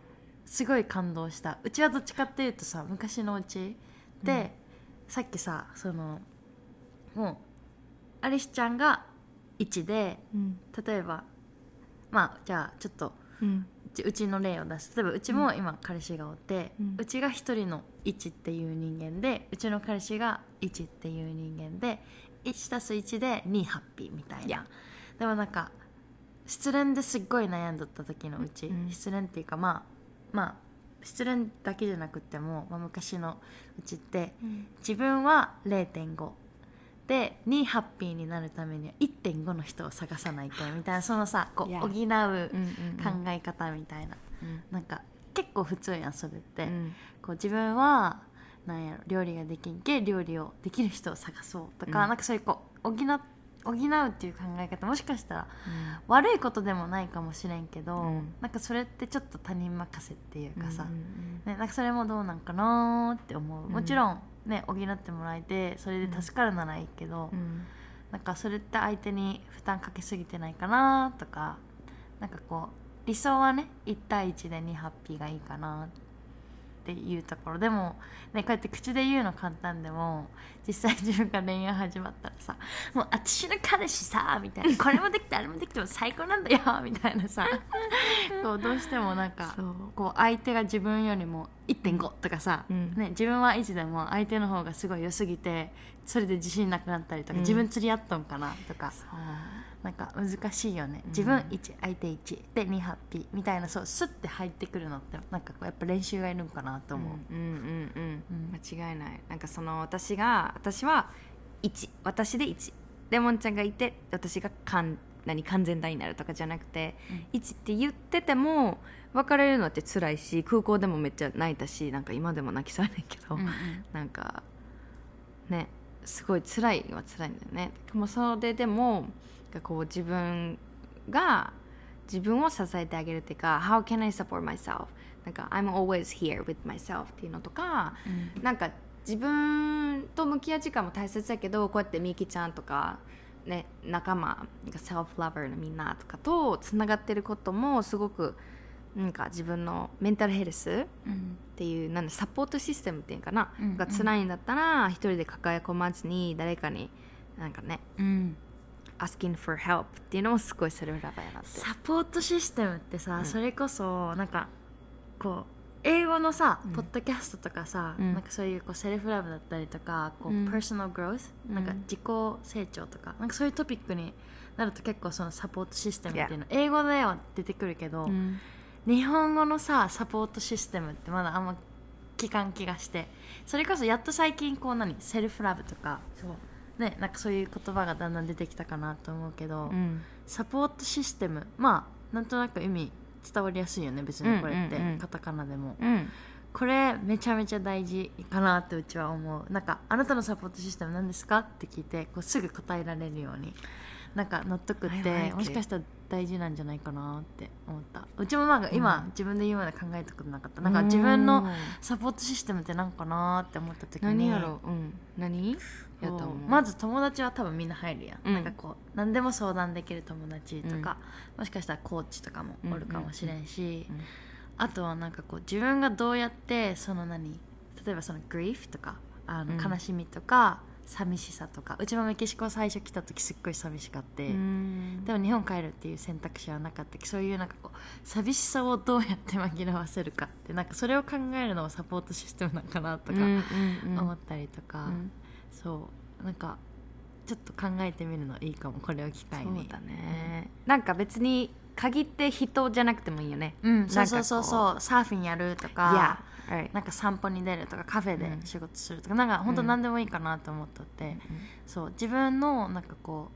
すごい感動した。うちはどっちかっていうとさ昔のうちで、さっきさそのもうアリスちゃんが1でうん。例えばまあじゃあちょっとうん。うちうちの例を出す。例えばうちも今彼氏がおって、ううんちが一人の1っていう人間でうちの彼氏が1っていう人間で1たす1で2ハッピーみたいな。でもなんか失恋ですっごい悩んどった時のうち、うん。失恋っていうかまあまあ失恋だけじゃなくても、まあ、昔のうちって自分は0.5で2ハッピーになるためには1.5の人を探さないとみたいなそのさこう補ううんうん考え方みたいな、うん。なんか結構普通やんそれって、うん。こう自分はなんやろ料理ができんけ料理をできる人を探そうとか、うん。なんかそういうこう補っ補うっていう考え方もしかしたら悪いことでもないかもしれんけど、うん。なんかそれってちょっと他人任せっていうかさ、うんうん。ね、なんかそれもどうなんかなーって思う、うん。もちろんね補ってもらえてそれで助かるならいいけど、うん。なんかそれって相手に負担かけすぎてないかなとかなんかこう理想はね1対1で2ハッピーがいいかなっていうところ。でも、ね、こうやって口で言うの簡単でも実際自分が恋愛始まったらさ「もう私の彼氏さ」みたいな「これもできてあれもできても最高なんだよ」みたいなさ。こうどうしてもなんかこう相手が自分よりも1.5とかさ、うん。ね、自分は1でも相手の方がすごい良すぎてそれで自信なくなったりとか、うん。自分釣り合っとんかなとかなんか難しいよね。うん。自分1相手1で2ハッピーみたいなそうスッて入ってくるのってなんかこうやっぱ練習がいるんかなと思う、うんうんうんうんうん。間違いない。なんかその私が私は1私で1レモンちゃんがいて私が完何完全体になるとかじゃなくて、1って言ってても別れるのって辛いし空港でもめっちゃ泣いたしなんか今でも泣きそうやねんけど、うんうん。なんかねすごい辛いは辛いんだよね。でもそれでもこう自分が自分を支えてあげるっていうか How can I support myself? なんか I'm always here with myself っていうのとかうん。なんか自分と向き合う時間も大切だけどこうやってみきちゃんとか、ね、仲間なんかセルフラバーのみんなとかとつながってることもすごくなんか自分のメンタルヘルスっうんていうなんだサポートシステムっていうかな、うん。うん。が辛いんだったら一人で抱え込まずに誰かになんかねうん、asking for help っていうのもすごいセルフラバーやなって。サポートシステムってさ、うん。それこそなんかこう英語のさ、うん。ポッドキャストとかさ、うん。なんかそういうこうセルフラブだったりとかこう、うん。パーソナルグロース、うん。なんか自己成長とかなんかそういうトピックになると結構そのサポートシステムっていうの英語では出てくるけど、うん。日本語のさサポートシステムってまだあんま聞かん気がしてそれこそやっと最近こう何セルフラブとかねなんかそういう言葉がだんだん出てきたかなと思うけど、うん。サポートシステムまあなんとなく意味伝わりやすいよね別にこれって、うんうんうん。カタカナでも。うん。これめちゃめちゃ大事かなってうちは思う。なんかあなたのサポートシステム何ですか？って聞いてこうすぐ答えられるように。なんか納得ってもしかしたら大事なんじゃないかなって思った。うちもなんか今、うん。自分で言うまで考えたことなかった。なんか自分のサポートシステムって何かなって思った時に。何やろう？うん。何？やそう。と思う。まず友達は多分みんな入るやん、うん。なんかこう何でも相談できる友達とか、もしかしたらコーチとかもおるかもしれんし、うん。うん。あとはなんかこう自分がどうやってその何？例えばそのグリーフとかあのうん。悲しみとか、寂しさとかうちもメキシコ最初来た時すっごい寂しかって、うん。でも日本帰るっていう選択肢はなかった。そういうなんかこう寂しさをどうやって紛らわせるかってなんかそれを考えるのもサポートシステムなんかなとか思ったりとか、うん。そう。なんかちょっと考えてみるのいいかもこれを機会に。そうだね。なんか別に限って人じゃなくてもいいよね。うん、そうそうそうそう。サーフィンやるとか right. なんか散歩に出るとかカフェでうん。仕事するとか、なんか本当何でもいいかなと思っとって、そう自分のなんかこ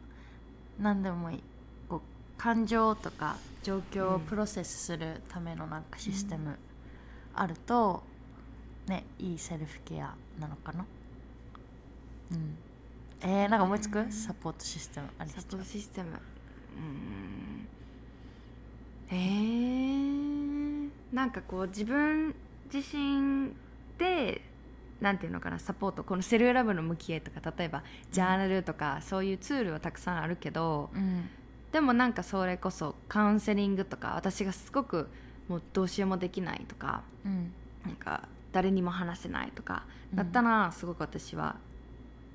う何でもいいこう感情とか状況をプロセスするためのなんかシステムあると、ねいいセルフケアなのかな？うん。えー、なんか思いつく、サポートシステムありサポートシステム。うん。えー、なんかこう自分自身でなんていうのかなサポートこのセルフラブの向き合いとか例えばジャーナルとかそういうツールはたくさんあるけどうん。でもなんかそれこそカウンセリングとか私がすごくもうどうしようもできないとかうん。なんか誰にも話せないとかうん。だったらすごく私は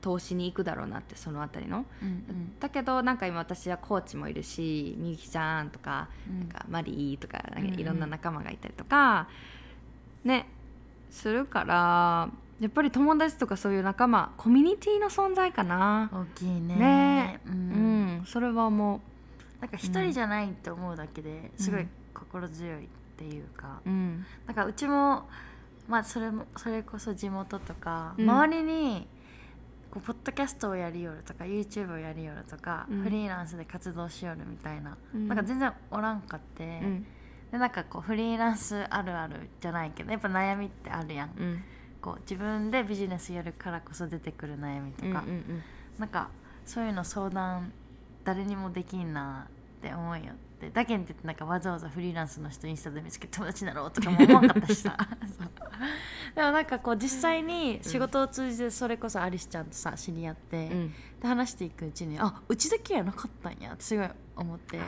投資に行くだろうなってそのあたりの。うんだけどなんか今私はコーチもいるしみゆきちゃんとか,、うん。なんかマリーとかいろんな仲間がいたりとか、ねするからやっぱり友達とかそういう仲間コミュニティの存在かな。大きいね。ね。ううん。ん、それはもなんか一人じゃないと思うだけですごいうん心強いっていうか、う、うん、なんかうちもまあそれもそれこそ地元とか、うん。周りにこうポッドキャストをやりよるとか YouTube をやりよるとか、うん。フリーランスで活動しよるみたいな、うん。なんか全然おらんかって、うんでなんかこうフリーランスあるあるじゃないけどやっぱ悩みってあるやん、うん。こう自分でビジネスやるからこそ出てくる悩みとか、うんうんなんかそういうの相談誰にもできんなって思うよって。だけんってなんかわざわざフリーランスの人インスタで見つけて友達になろうとかも思わなかったしさ。でもなんかこう実際に仕事を通じてそれこそアリスちゃんとさ知り合って、うん。で話していくうちにあうちだけやなかったんやってすごい思って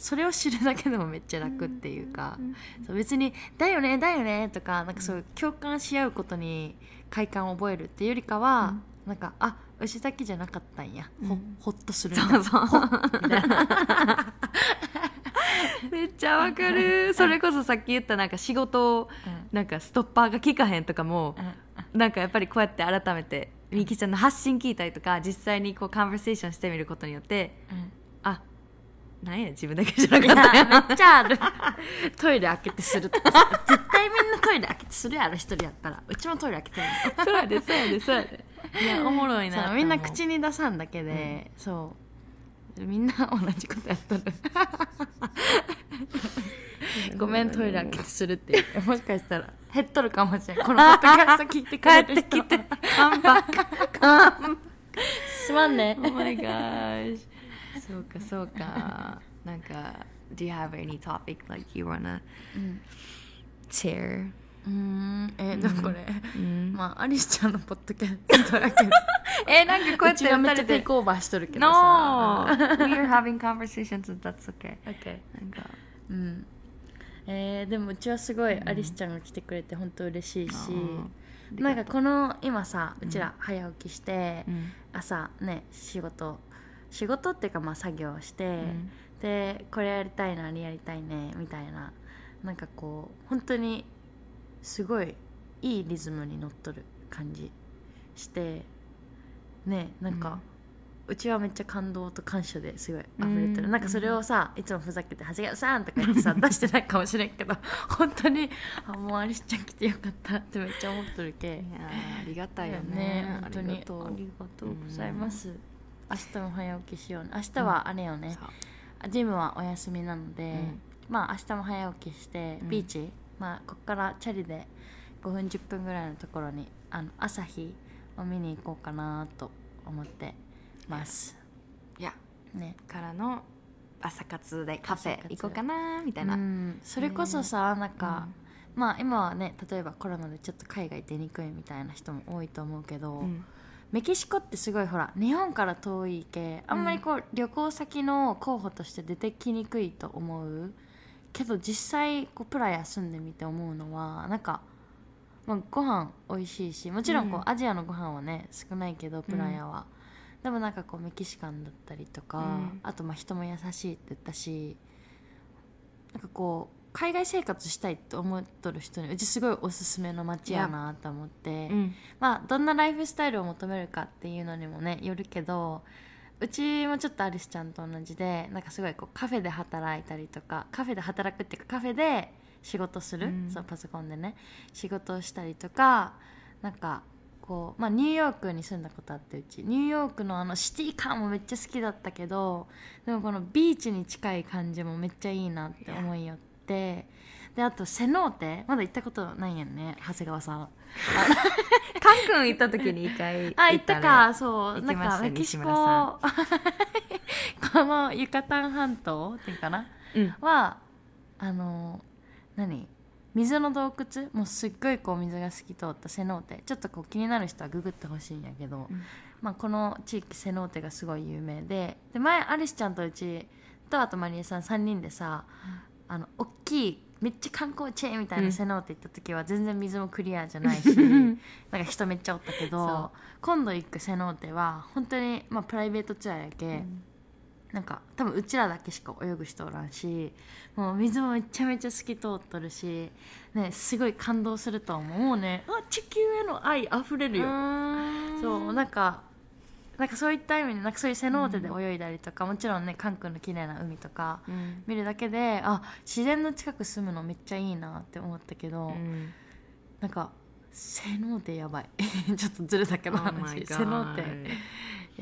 それを知るだけでもめっちゃ楽っていうか、そう別に「だよねだよね」とかなんかそういう共感し合うことに快感を覚えるっていうよりかは、なんかあうちだけじゃなかったんや、ほうん。ほっとするそうそう。めっちゃわかる。それこそさっき言ったなんか仕事をなんかストッパーが効かへんとかもなんかやっぱりこうやって改めてみゆきちゃん。の発信聞いたりとか実際にこうカンバーセーションしてみることによってあなんや自分だけじゃなかったんやめっちゃある。トイレ開けてするとかさ。絶対みんなトイレ開けてするやろ一人やったら。うちもトイレ開けてるの。そうやでそうやでそうやで。いやおもろいなみんな口に出さんだけで、そう。みんな同じことやっとる。ごめんトイレ開けてするって。いうもしかしたら減っとるかもしれん。このポッドキャスト聞いてく帰れる人ってきてカンバカンすまんね。Oh my gosh そうかそうか。なんか Do you have any topic like you wanna うん、share? うーん。えでもこれ、うん。まあアリスちゃんのポッドキャストだけ。ど えなんかこうやってめっちゃテイクオーバーしとるけど No さ we are having conversations and that's okay. OK なんか。うん。えーでもうちはすごいアリスちゃんが来てくれて本当嬉しいし、うんなんかこの今さうちら早起きして、うん。朝ね仕事仕事っていうかまあ作業して、うん。でこれやりたいなあれやりたいねみたいななんかこう本当にすごいいいリズムに乗っとる感じしてねなんか、うちはめっちゃ感動と感謝ですごい溢れてる、うん。なんかそれをさいつもふざけて「長谷川さん」とか言ってさ出してないかもしれんけど 本当にあもうアリスちゃん来てよかったってめっちゃ思っとるけいやーありがたいよね本当にありがとう。ありがとうございます、明日も早起きしようね。明日はあれよね、そう。ジムはお休みなので、うん。まあ明日も早起きしてうん。ビーチ、まあここからチャリで5分10分ぐらいのところにあの朝日を見に行こうかなと思ってます。いや。ね。からの朝活でカフェ行こうかなみたいな、うん。それこそさなんか、まあ今はね例えばコロナでちょっと海外出にくいみたいな人も多いと思うけど、うんメキシコってすごいほら日本から遠いけあんまりこう、旅行先の候補として出てきにくいと思う。けど実際こうプラヤ住んでみて思うのはなんか、まあ、ご飯美味しいしもちろんこう、うん。アジアのご飯はね少ないけどプラヤは、でもなんかこうメキシカンだったりとか、うん。あとまあ人も優しいって言ったしなんかこう海外生活したいと思っとる人にうちすごいおすすめの街やなと思って。うん。まあどんなライフスタイルを求めるかっていうのにもねよるけどうちもちょっとアリスちゃんと同じでなんかすごいこうカフェで働いたりとかカフェで働くっていうかカフェで仕事する、うん。そうパソコンでね仕事をしたりとかなんかこう、まあ、ニューヨークに住んだことあってうち。ニューヨークのあのシティ感もめっちゃ好きだったけどでもこのビーチに近い感じもめっちゃいいなって思いよってであとセノーテ？まだ行ったことないんやんね長谷川さん。カン君行った時に一回あ行ったね。か。そう。なんかメキシコ。このユカタン半島っていうかな？うん。はあの何？水の洞窟？もうすっごいこう水が透き通ったセノーテ。ちょっとこう気になる人はググってほしいんやけど、うん。まあ、この地域セノーテがすごい有名でで前アリスちゃんとうちとあとマリエさん3人でさ、あの大きいめっちゃ観光地みたいなセノーテ行った時は全然水もクリアじゃないし、なんか人めっちゃおったけそど今度行くセノーテは本当にまあプライベートツアーやけ、なんか多分うちらだけしか泳ぐ人おらんしもう水もめちゃめちゃ透き通っとるし、ね、すごい感動すると思う。もうねあ地球への愛あふれるよ、そうなんかなんかそういった意味でなんかそういうセノーテで泳いだりとか、もちろんねカン君の綺麗な海とかうん。見るだけであ自然の近く住むのめっちゃいいなって思ったけど、うん。なんかセノーテやばい。ちょっとずれたけど Oh 話、my セノーテ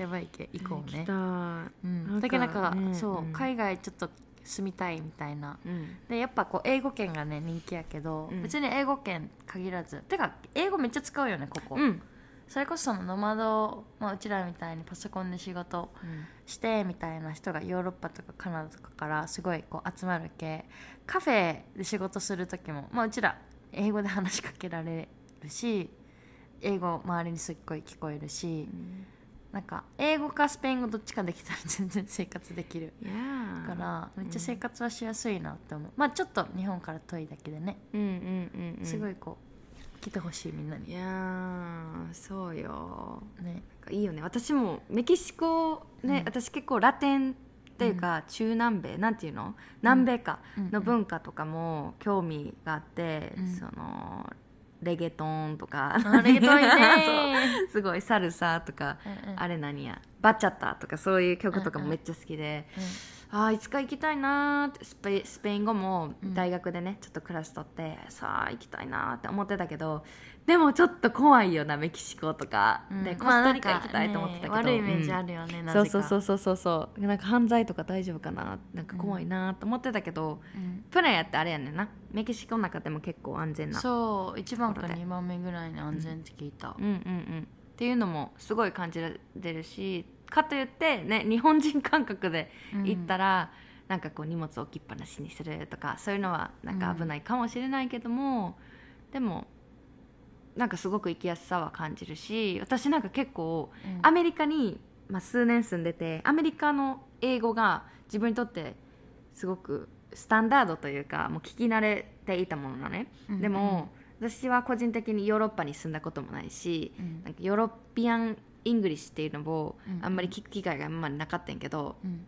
やばいけ行こうね。うん、だけどなんか、ねそう、うん海外ちょっと住みたいみたいな。うん。でやっぱこう英語圏がね人気やけど、うん。別に英語圏限らず。てか英語めっちゃ使うよねここ、うんそれこそそのノマド、まあ、うちらみたいにパソコンで仕事してみたいな人がヨーロッパとかカナダとかからすごいこう集まる系カフェで仕事する時も、まあ、うちら英語で話しかけられるし英語周りにすっごい聞こえるし、なんか英語かスペイン語どっちかできたら 全然生活できるいやだからめっちゃ生活はしやすいなって思う、まあちょっと日本から遠いだけでね、うんうんうんうん。すごいこう来てほしいみんないにやーそうよ。ね。いいよね。私もメキシコね、うん。私結構ラテンっていうか、中南米なんていうの？南米かうん。の文化とかも興味があって、うん。そのレゲトンとか。あレゲトン すごいサルサとか、うんうん。あれ何や？バチャタとかそういう曲とかもめっちゃ好きで、あーいつか行きたいなーって。スペスペイン語もうん。大学でね、ちょっとクラス取ってさあ行きたいなーって思ってたけどでもちょっと怖いよなメキシコとか、うん。でコまあスタリカ行きたいと思ってたけど、なんかね悪いイメージある、るよね、なそうそうそうそうそうそう。なんか犯罪とか大丈夫かな？なんか怖いなーと思ってたけど、うん。プラヤってあれやねんな。メキシコの中でも結構安全な。そう1番かところで。2番目ぐらいに安全って聞いた、うんうんうん。っていうのもすごい感じられるしかといってね日本人感覚で行ったら、なんかこう荷物置きっぱなしにするとかそういうのはなんか危ないかもしれないけども、でもなんかすごく行きやすさは感じるし私なんか結構うん。アメリカに、まあ、数年住んでてアメリカの英語が自分にとってすごくスタンダードというかもう聞き慣れていたものなのね、うん。でも私は個人的にヨーロッパに住んだこともないし、うん。なんか European English っていうのをうん。あんまり聞く機会が今までなかったんやけど、うん。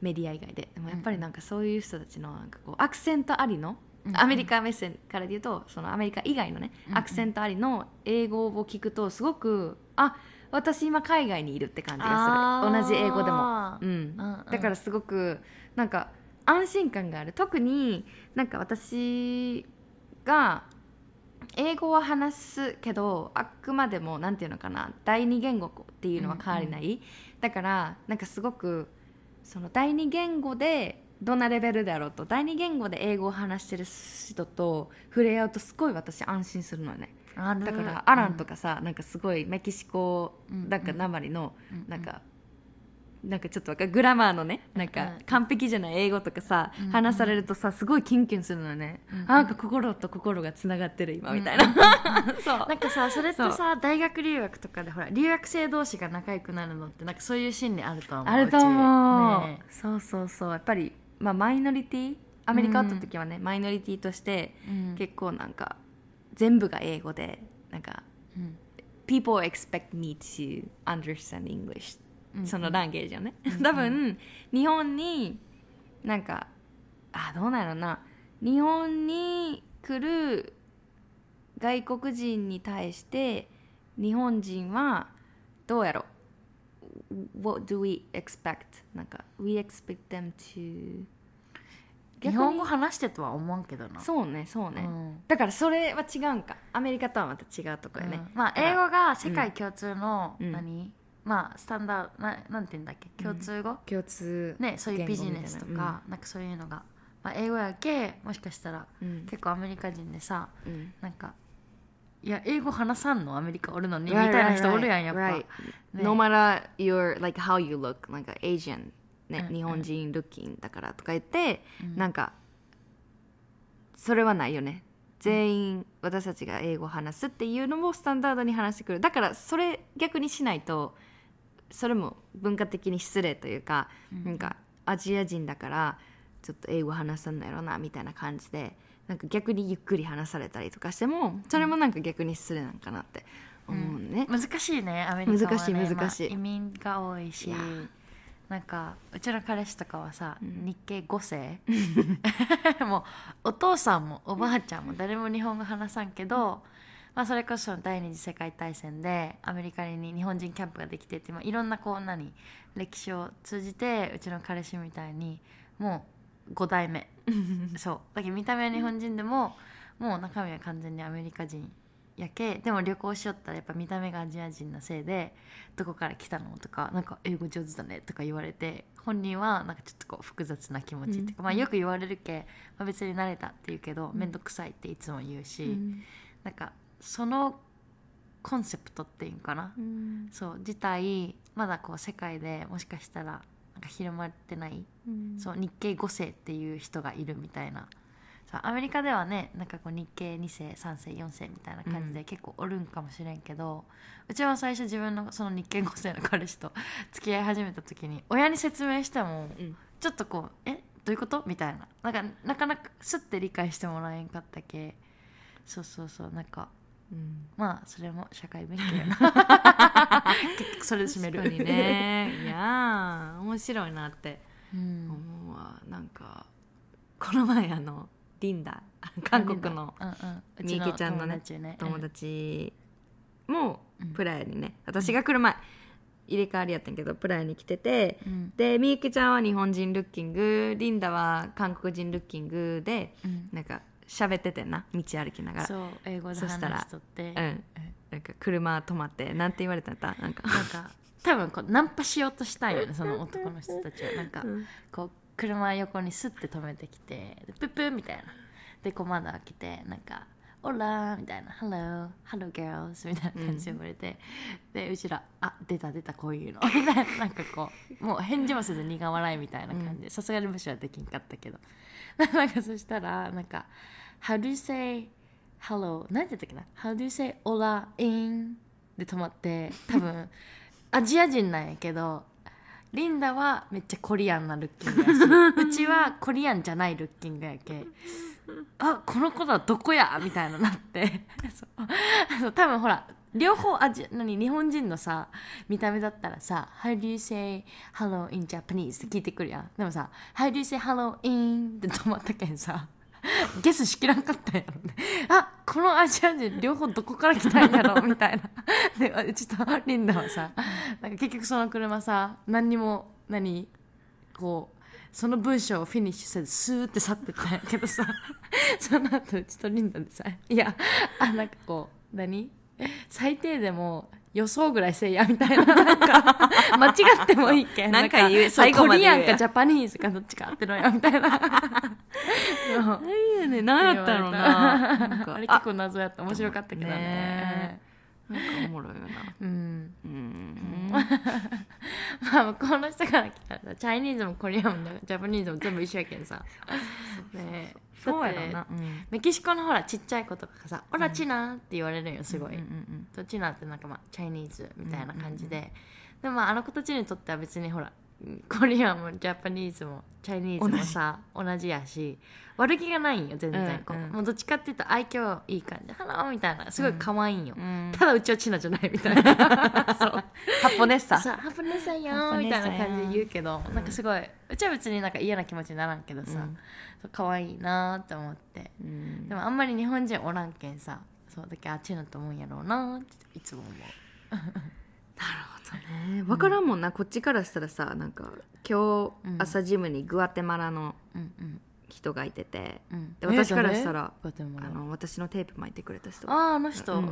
メディア以外で。でもやっぱりなんかそういう人たちのなんかこうアクセントありの、うん。アメリカ目線からで言うとそのアメリカ以外のね、うん。アクセントありの英語を聞くとすごくあ私今海外にいるって感じがする。同じ英語でも、うん。だからすごくなんか安心感がある。特になんか私が英語は話すけどあくまでもなんていうのかな第二言語っていうのは変わりない、だからなんかすごくその第二言語でどんなレベルであろうと第二言語で英語を話してる人と触れ合うとすごい私安心するのね。だからアランとかさ、なんかすごいメキシコうんなんかなまりのうん。なんか、なんかちょっとグラマーのねなんかうん。完璧じゃない英語とかさ、うん。話されるとさすごいキュンキュンするのね、うん。あなんか心と心がつながってる今みたいな、そう。なんかさそれってさ大学留学とかでほら留学生同士が仲良くなるのってなんかそういう心理あると思うあると思う、ち。ねそうそうそう。やっぱり、まあ、マイノリティ？アメリカおった時はね、マイノリティとしてうん。結構なんか全部が英語でなんかうん。People expect me to understand English うんそのランゲージをね、多分日本になんかあどうなんやろな。日本に来る外国人に対して日本人はどうやろ What do we expect? なんか We expect them to 日本語話してとは思わんけどな。そうねそうね、うん。だからそれは違うんか。アメリカとはまた違うところやね、うん。まあ英語が世界共通のうん。何？まあスタンダードななんて言うんだっけ？共通語？共通ねそういうビジネスとかなんかそういうのが。まあ英語やけもしかしたらうん。結構アメリカ人でさうん。なんかいや英語話さんの？アメリカおるのに？みたいな人おるやんやっぱ。No matter your like how you look なんか Asian ね、うん日本人ルッキンだからとか言って、うん。なんかそれはないよね。全員私たちが英語を話すっていうのもスタンダードに話してくる。だからそれ逆にしないとそれも文化的に失礼というか、なんかアジア人だからちょっと英語話さんのやろなみたいな感じでなんか逆にゆっくり話されたりとかしてもそれもなんか逆に失礼なんかなって思うね、難しいねアメリカは、ね、難しい難しい。まあ移民が多いしなんかうちの彼氏とかはさ、うん。日系5世？もうお父さんもおばあちゃんも誰も日本語話さんけど、まあ、それこそ第二次世界大戦でアメリカに日本人キャンプができてって、まあ、いろんなこう何歴史を通じてうちの彼氏みたいにもう5代目。そう。だけど見た目は日本人でももう中身は完全にアメリカ人やけでも旅行しよったらやっぱ見た目がアジア人のせいでどこから来たのとかなんか英語上手だねとか言われて本人はなんかちょっとこう複雑な気持ちっていうか、まあ、よく言われるけ、まあ、別に慣れたって言うけど面倒くさいっていつも言うし、うん。なんかそのコンセプトっていうんかな、うん。そう自体まだこう世界でもしかしたらなんか広まってない。そう日系5世っていう人がいるみたいな。そうアメリカではねなんかこう日系2世3世4世みたいな感じで結構おるんかもしれんけど、うちは最初自分のその日系5世の彼氏と 付き合い始めた時に親に説明してもうん。ちょっとこう「え？どういうこと?」みたいな。なんかなかなかスッて理解してもらえんかったけ。そうそうそうなんかうん。まあそれも社会勉強やな。結局それで締める。確かにね。いやー 面白いなってうん。思うわ。なんかこの前あのリンダ韓国のうんうん。うみゆきちゃんのね友達ね。友達もうん。プラヤにね私が来る前入れ替わりやったんやけどプラヤに来ててうん。でみゆきちゃんは日本人ルッキングリンダは韓国人ルッキングでうん。なんか喋っててんな道歩きながら。そう英語でそしたら話しとって。うん。なんか車止まってなんて言われたんだなんか。なんか多分こうナンパしようとしたんよねその男の人たちは。なんかうん。こう車横にスッて止めてきてでプップーみたいな。でこう窓開けてなんか「Hola」みたいな「Hello hello girls」みたいな感じで呼ばれて、でうちら「あ出た出たこういうの」みたいな。なんかこうもう返事もせず苦笑いみたいな感じで。さすがに無視はできんかったけど なんかそしたらなんか「How do you say hello」なんて言ったっけな「How do you say Hola in」で止まって多分 アジア人なんやけどリンダはめっちゃコリアンな looking やし うちはコリアンじゃない looking やけあこの子だどこや？みたいななって。そう多分ほら両方アジ何日本人のさ見た目だったらさ「How do you say hello in Japanese?」って聞いてくるやんでもさ「How do you say hello in?」って止まったけんさ ゲスしきらんかったんやろねあこのアジア人両方どこから来たんやろ？みたいなでうちとリンダはさなんか結局その車さ何にも何こうその文章をフィニッシュせずスーって去ってったんやけどさその後うちとリンダでさいやあなんかこう何？最低でも予想ぐらいせいやみたいななんか 間違ってもいいけん。なんか言う最後コリアンかジャパニーズかどっちかってのよみたいな。そう。いやね何やったろうなあれ結構謎やった。面白かったけどね。ねなんかおもろいよな。うん。うん。まあ向こうの人から来たらさチャイニーズもコリアンもジャパニーズも全部一緒やけんさ。ねえそうやろな。うん。メキシコのほらちっちゃい子とかがさ「オラチナ」って言われるんよすごい、うん。うんと china ってなんかまあチャイニーズみたいな感じで、でもまああの子たちにとっては別にほらコリアンもジャパニーズもチャイニーズもさ同じやし悪気がないんよ全然、こううん。うんもうどっちかっていうと愛嬌いい感じ「Hello」みたいな。すごい可愛いんよ、うん。ただうちは china じゃないみたいな。そう。ハポネッサ。さハプネさんよみたいな感じで言うけど、なんかすごいうちは別になんか嫌な気持ちにならんけどさ、うん。そう可愛いなーって思って。うん。でもあんまり日本人おらんけんさそうだけどあっちのと思うんやろうなーっていつも思ね。分からんもんなこっちからしたらさなんか今日うん朝ジムにグアテマラの人がいててうん。で私からしたらあの私のテープ巻いてくれた人。あーあの人、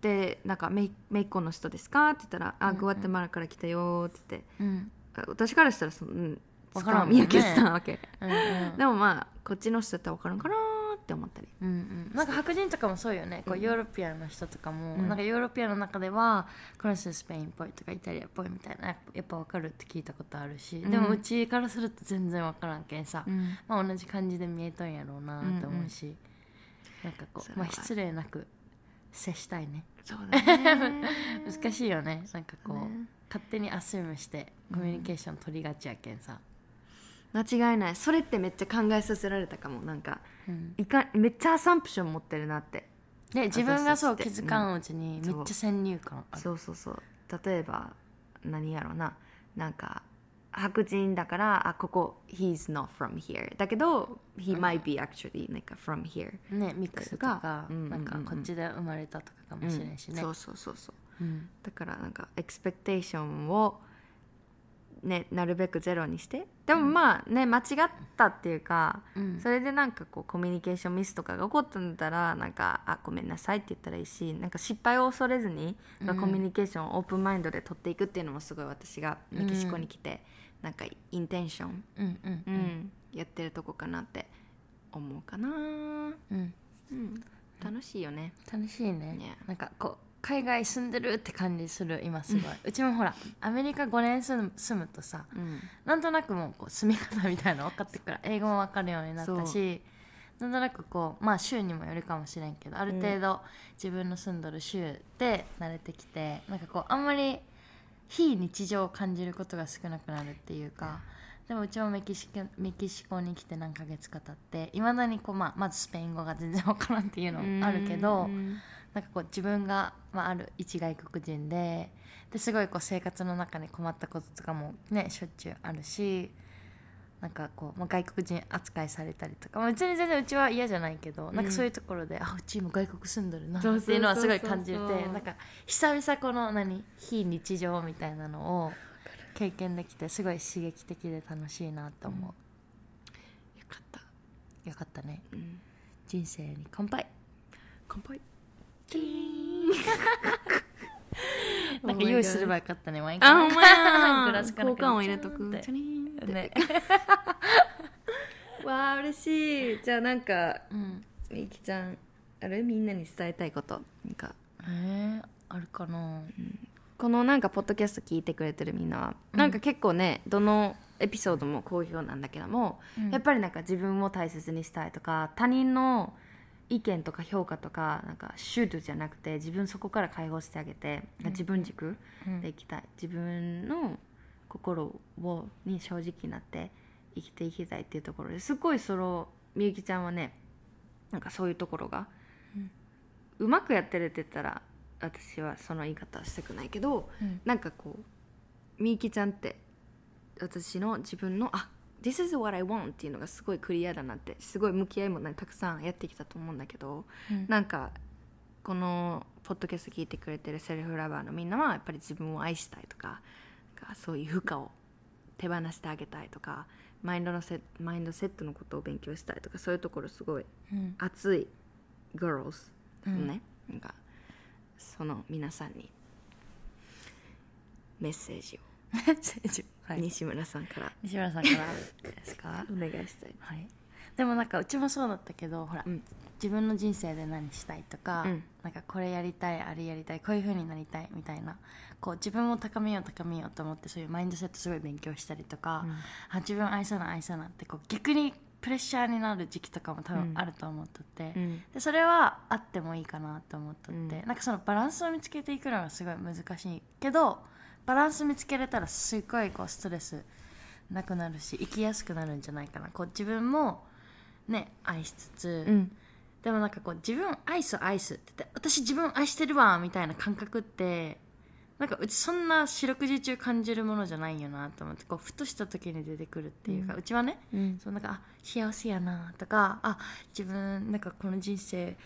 でなんかメイ「メイコの人ですか?」って言ったら「あグアテマラから来たよ」って言って私からしたらそのうんわからんもんね。三宅さんわけ。でもまあこっちの人だったら分かるんかなって思ったり。うんうん、なんか白人とかもそうよね。こうヨーロピアンの人とかも、うん。なんかヨーロピアンの中ではこの人スペインっぽいとかイタリアっぽいみたいなやっぱ分かるって聞いたことあるし、うん。でもうちからすると全然分からんけんさ、うん。まあ、同じ感じで見えとんやろうなって思うし、なんかこ、まあ、そうれは。失礼なく接したいね。そうだね。難しいよね。なんかこう、ね。勝手にアスュームしてコミュニケーション取りがちやけんさ、間違いない。それってめっちゃ考えさせられたかもなんか。うん。いかめっちゃアサンプション持ってるなって。で自分がそう気づかんうちにめっちゃ先入観ある。そう。そうそう例えば何やろうな。なんか白人だからあここ he's not from here だけど he might be actually なんか from here ねミックスとか、うんなんかうんうんこっちで生まれたとかかもしれんしね、そうそうそうそう。うん。だからなんかエクスペクテーションをねなるべくゼロにして。でもまあね間違ったっていうか、うん。それでなんかこうコミュニケーションミスとかが起こったんだったらなんかあごめんなさいって言ったらいいしなんか失敗を恐れずに、うん。コミュニケーションをオープンマインドで取っていくっていうのもすごい私がメキシコに来て、なんかインテンション、うんうんうん。やってるとこかなって思うかな、うん。うん、楽しいよね。楽しいね。ねなんかこう海外住んでるって感じする今すごい、うちもほらアメリカ5年住む住むとさうん。なんとなくもうこう住み方みたいなの分かってくから英語も分かるようになったしなんとなくこうまあ州にもよるかもしれんけどある程度自分の住んどる州で慣れてきて、なんかこうあんまり非日常を感じることが少なくなるっていうかでもうちもメキシコメキシコに来て何ヶ月か経っていまだにこう、まあ、まずスペイン語が全然分からんっていうのもあるけど、うんなんかこう自分が、まあ、ある一外国人でですごいこう生活の中に困ったこととかもねしょっちゅうあるしなんかこう、まあ、外国人扱いされたりとか、まあ、別に全然うちは嫌じゃないけど、なんかそういうところであうちも外国住んどるなっていうのはすごい感じてなんか久々この何非日常みたいなのを経験できてすごい刺激的で楽しいなと思よかった、う、よかったね。うん、人生に乾杯。乾杯 なんか用意すればよかったねワインあほんまや。グラスから交換を入れとくって。チャリーンって。ね。わあ嬉しい。じゃあなんかうん。みきちゃんあれみんなに伝えたいこと。なんか。えー、あるかな。このなんかポッドキャスト聞いてくれてるみんなは、なんか結構ねどのエピソードも好評なんだけども、うん。やっぱりなんか自分を大切にしたいとか他人の意見とか評価とかなんかシュートじゃなくて自分そこから解放してあげて、自分軸うん。でいきたい。自分の心をに正直になって生きていきたいっていうところですごいそのみゆきちゃんはねなんかそういうところが、うまくやってるって言ったら私はその言い方はしたくないけど、うん。なんかこうみゆきちゃんって私の自分のあ This is what I want っていうのがすごいクリアだなってすごい向き合いもねたくさんやってきたと思うんだけど、うん。なんかこのポッドキャスト聞いてくれてるセルフラバーのみんなはやっぱり自分を愛したいとかかそういう負荷を手放してあげたいとかマインドのセマインドセットのことを勉強したいとかそういうところすごいうん。熱い girls うん。ね、なんかその皆さんにメッセージを、メッセージはい。西村さんから。西村さんからですか？お願いしたい。はい。でもなんかうちもそうだったけどほら、うん。自分の人生で何したいとか、うん。なんかこれやりたいあれやりたいこういう風になりたいみたいなこう自分を高めよう高めようと思ってそういうマインドセットすごい勉強したりとか、うん。あ自分愛さな愛さなってこう逆にプレッシャーになる時期とかも多分あると思っとって、うん。でそれはあってもいいかなと思っとって、うん。なんかそのバランスを見つけていくのがすごい難しいけどバランス見つけれたらすごいこうストレスなくなるし生きやすくなるんじゃないかな。こう自分もね愛しつつ、うん。でもなんかこう自分愛す愛すって言って私自分愛してるわみたいな感覚ってなんかうちそんな四六時中感じるものじゃないよなと思ってこうふとした時に出てくるっていうか、うちはねうん。そうなんかあ幸せやなとかあ自分なんかこの人生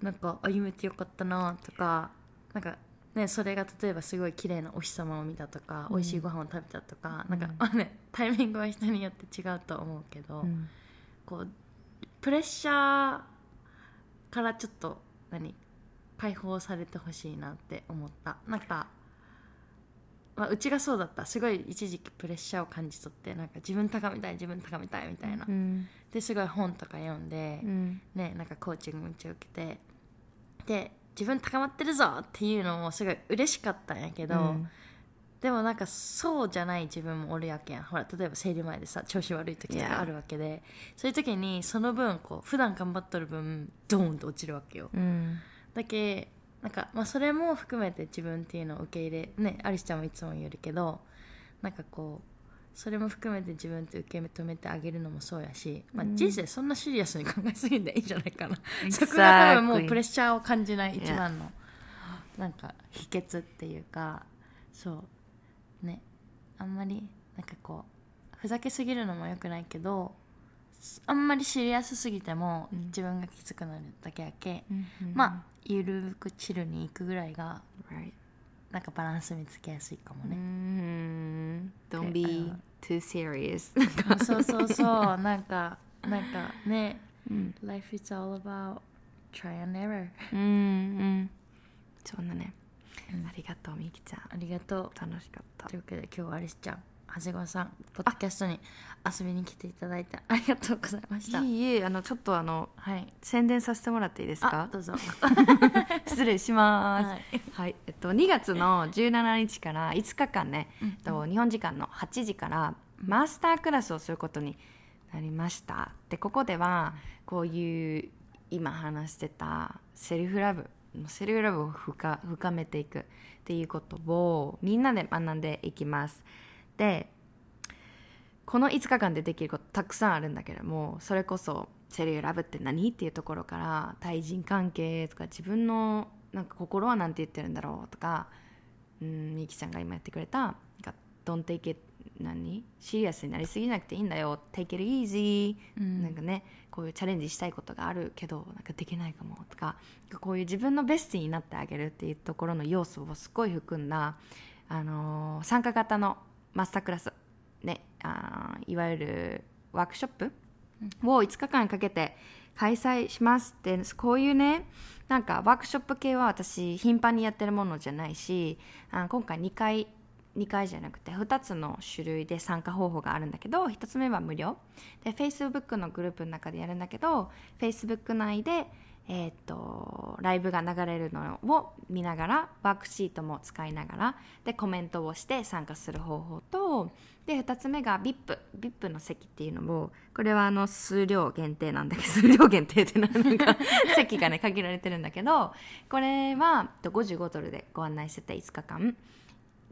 なんか歩めてよかったなとかなんかねそれが例えばすごい綺麗なお日様を見たとか、美味しいご飯を食べたとかなんか、ま あねタイミングは人によって違うと思うけど、うん。こうプレッシャーからちょっと何解放されてほしいなって思った。なんか、まあ、うちがそうだった。すごい一時期プレッシャーを感じ取ってなんか自分高めたい自分高めたいみたいな、うん。ですごい本とか読んで、うん。ねなんかコーチングめっちゃ受けてで自分高まってるぞっていうのもすごい嬉しかったんやけど、うん。でもなんかそうじゃない自分もおるやけん。ほら例えば生理前でさ調子悪い時とかあるわけで、そういう時にその分こう普段頑張っとる分ドーンと落ちるわけよ。うん。だけなんか、まあ、それも含めて自分っていうのを受け入れねアリスちゃんもいつも言うけどなんかこうそれも含めて自分って受け止めてあげるのもそうやし、まあ、人生そんなシリアスに考えすぎんでいいんじゃないかな、そこが多分もうプレッシャーを感じない一番のなんか秘訣っていうかそう。ね。あんまりなんかこうふざけすぎるのもよくないけどあんまりシリアスすぎてもうん。自分がきつくなるだけやけ、うんまあゆるくチルに行くぐらいがなんかバランス見つけやすいかもうね、ん Don't で be too serious そうそうそうなんかなんかねうん、Life is all about try and error. うんうん。そうだね、うん。ありがとうみゆきちゃん。ありがとう。楽しかった。というわけで今日はアリスちゃん長谷川さんポッドキャストに遊びに来ていただいてありがとうございました。いいえあのちょっとあのはい。宣伝させてもらっていいですか？あどうぞ。失礼します。ははいい、えっと2月の17日から5日間ね、うんえっと日本時間の8時からマスタークラスをすることになりました。でここではこういう今話してたセルフラブセルフラブを深深めていくっていうことをみんなで学んでいきますでこの5日間でできることたくさんあるんだけどもそれこそセルフラブって何？っていうところから対人関係とか自分のなんか心はなんて言ってるんだろうとかうんみゆきちゃんが今やってくれたなんか「Don't take it 何？シリアスになりすぎなくていいんだよ。Take it easy、うん。なんかねこういうチャレンジしたいことがあるけどなんかできないかもとかこういう自分のベストになってあげるっていうところの要素をすごい含んだ、あのー参加型のマスタークラス、ね、あーいわゆるワークショップを5日間かけて開催しますでこういうねなんかワークショップ系は私頻繁にやってるものじゃないしあ今回2回2回じゃなくて2つの種類で参加方法があるんだけど1つ目は無料。で Facebook のグループの中でやるんだけど Facebook 内で、えーっとライブが流れるのを見ながらワークシートも使いながらでコメントをして参加する方法とで2つ目が VIP VIP の席っていうのもこれはあの数量限定なんだけど 数量限定ってなんか 席がね限られてるんだけどこれはと55ドルでご案内してて5日間。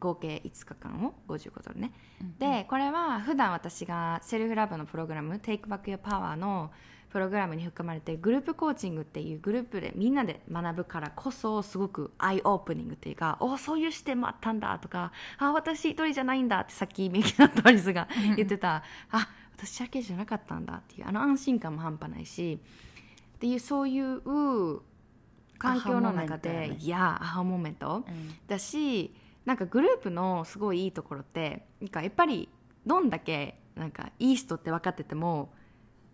合計5日間を55ドルね、でこれは普段私がセルフラブのプログラム「Take Back Your Power」のプログラムに含まれてグループコーチングっていうグループでみんなで学ぶからこそすごくアイオープニングっていうかおそういう視点もあったんだとかあ私一人じゃないんだってさっきミキナとアリスが言ってた。あ私だけじゃなかったんだっていうあの安心感も半端ないしっていうそういう環境の中で、いやアハモメント、だしなんかグループのすごいいいところってなんかやっぱりどんだけなんかいい人って分かってても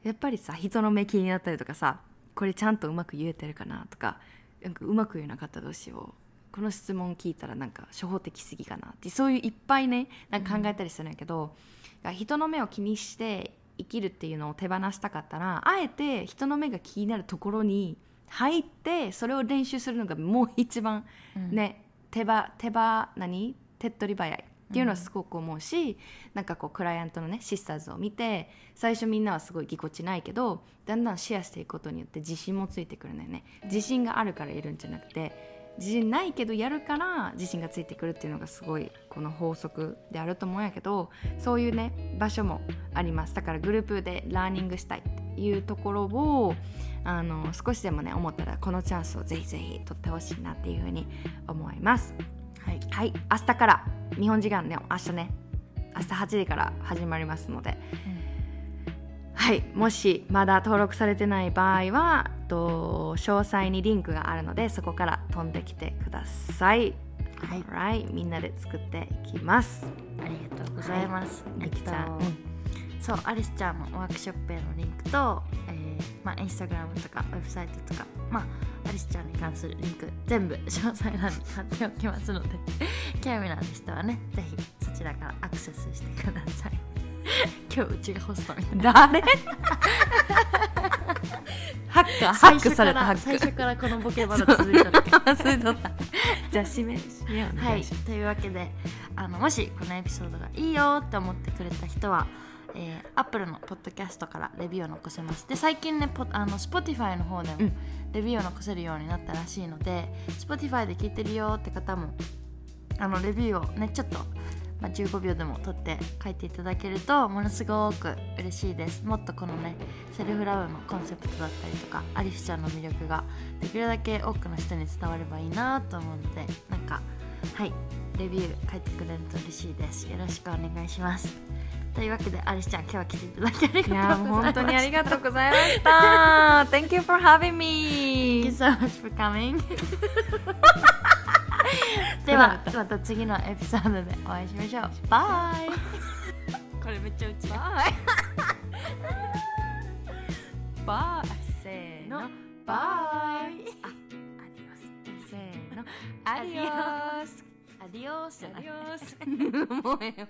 やっぱりさ人の目気になったりとかさこれちゃんとうまく言えてるかなとかなんかうまく言えなかったらどうしよう。この質問聞いたらなんか初歩的すぎかなって。そういういっぱいねなんか考えたりするんやけど、うん、人の目を気にして生きるっていうのを手放したかったらあえて人の目が気になるところに入ってそれを練習するのがもう一番ね、うん、手羽手羽何？手っ取り早いっていうのはすごく思うし、うん、なんかこうクライアントのねシスターズを見て最初みんなはすごいぎこちないけどだんだんシェアしていくことによって自信もついてくるんだよね自信があるからいるんじゃなくて自信ないけどやるから自信がついてくるっていうのがすごいこの法則であると思うんやけどそういうね場所もありますだからグループでラーニングしたいっていうところをあの少しでもね思ったらこのチャンスをぜひぜひ取ってほしいなっていうふうに思います。はい、はい、明日から。日本時間ね。明日ね。明日8時から始まりますので、うん、はい。もしまだ登録されてない場合はと詳細にリンクがあるのでそこから飛んできてください。はい、みんなで作っていきます。ありがとうございます。はい、えっと、うん、そうアリスちゃんのワークショップへのリンクと、えー、まあインスタグラムとかウェブサイトとか、まあアリスちゃんに関するリンク全部詳細欄に貼っておきますので 興味のある人はねぜひそちらからアクセスしてください。今日うちがホストみたいな。誰？ハックハックされたハック。最初からこのボケまだ続いたじゃあ締め締めようはい。というわけであのもしこのエピソードがいいよって思ってくれた人はえー、Apple のポッドキャストからレビューを残せます。で最近ねポあの Spotify の方でもレビューを残せるようになったらしいので、うん、Spotify で聞いてるよって方もあのレビューをねちょっと、まあ、15秒でも取って書いていただけるとものすごく嬉しいです。もっとこのねセルフラブのコンセプトだったりとかアリスちゃんの魅力ができるだけ多くの人に伝わればいいなと思うのでなんかはいレビュー書いてくれると嬉しいです。よろしくお願いしますというわけでアリスちゃん今日は来ていただきありがとうございました。いや本当にありがとうございました。Thank you for having me. Thank you so much for coming. ではまた次のエピソードでお会いしましょう。 Bye これめっちゃうち bye Bye せーの。 Byeあアディオス。せーの。アディオス。アディオス。アディオス。もうええわ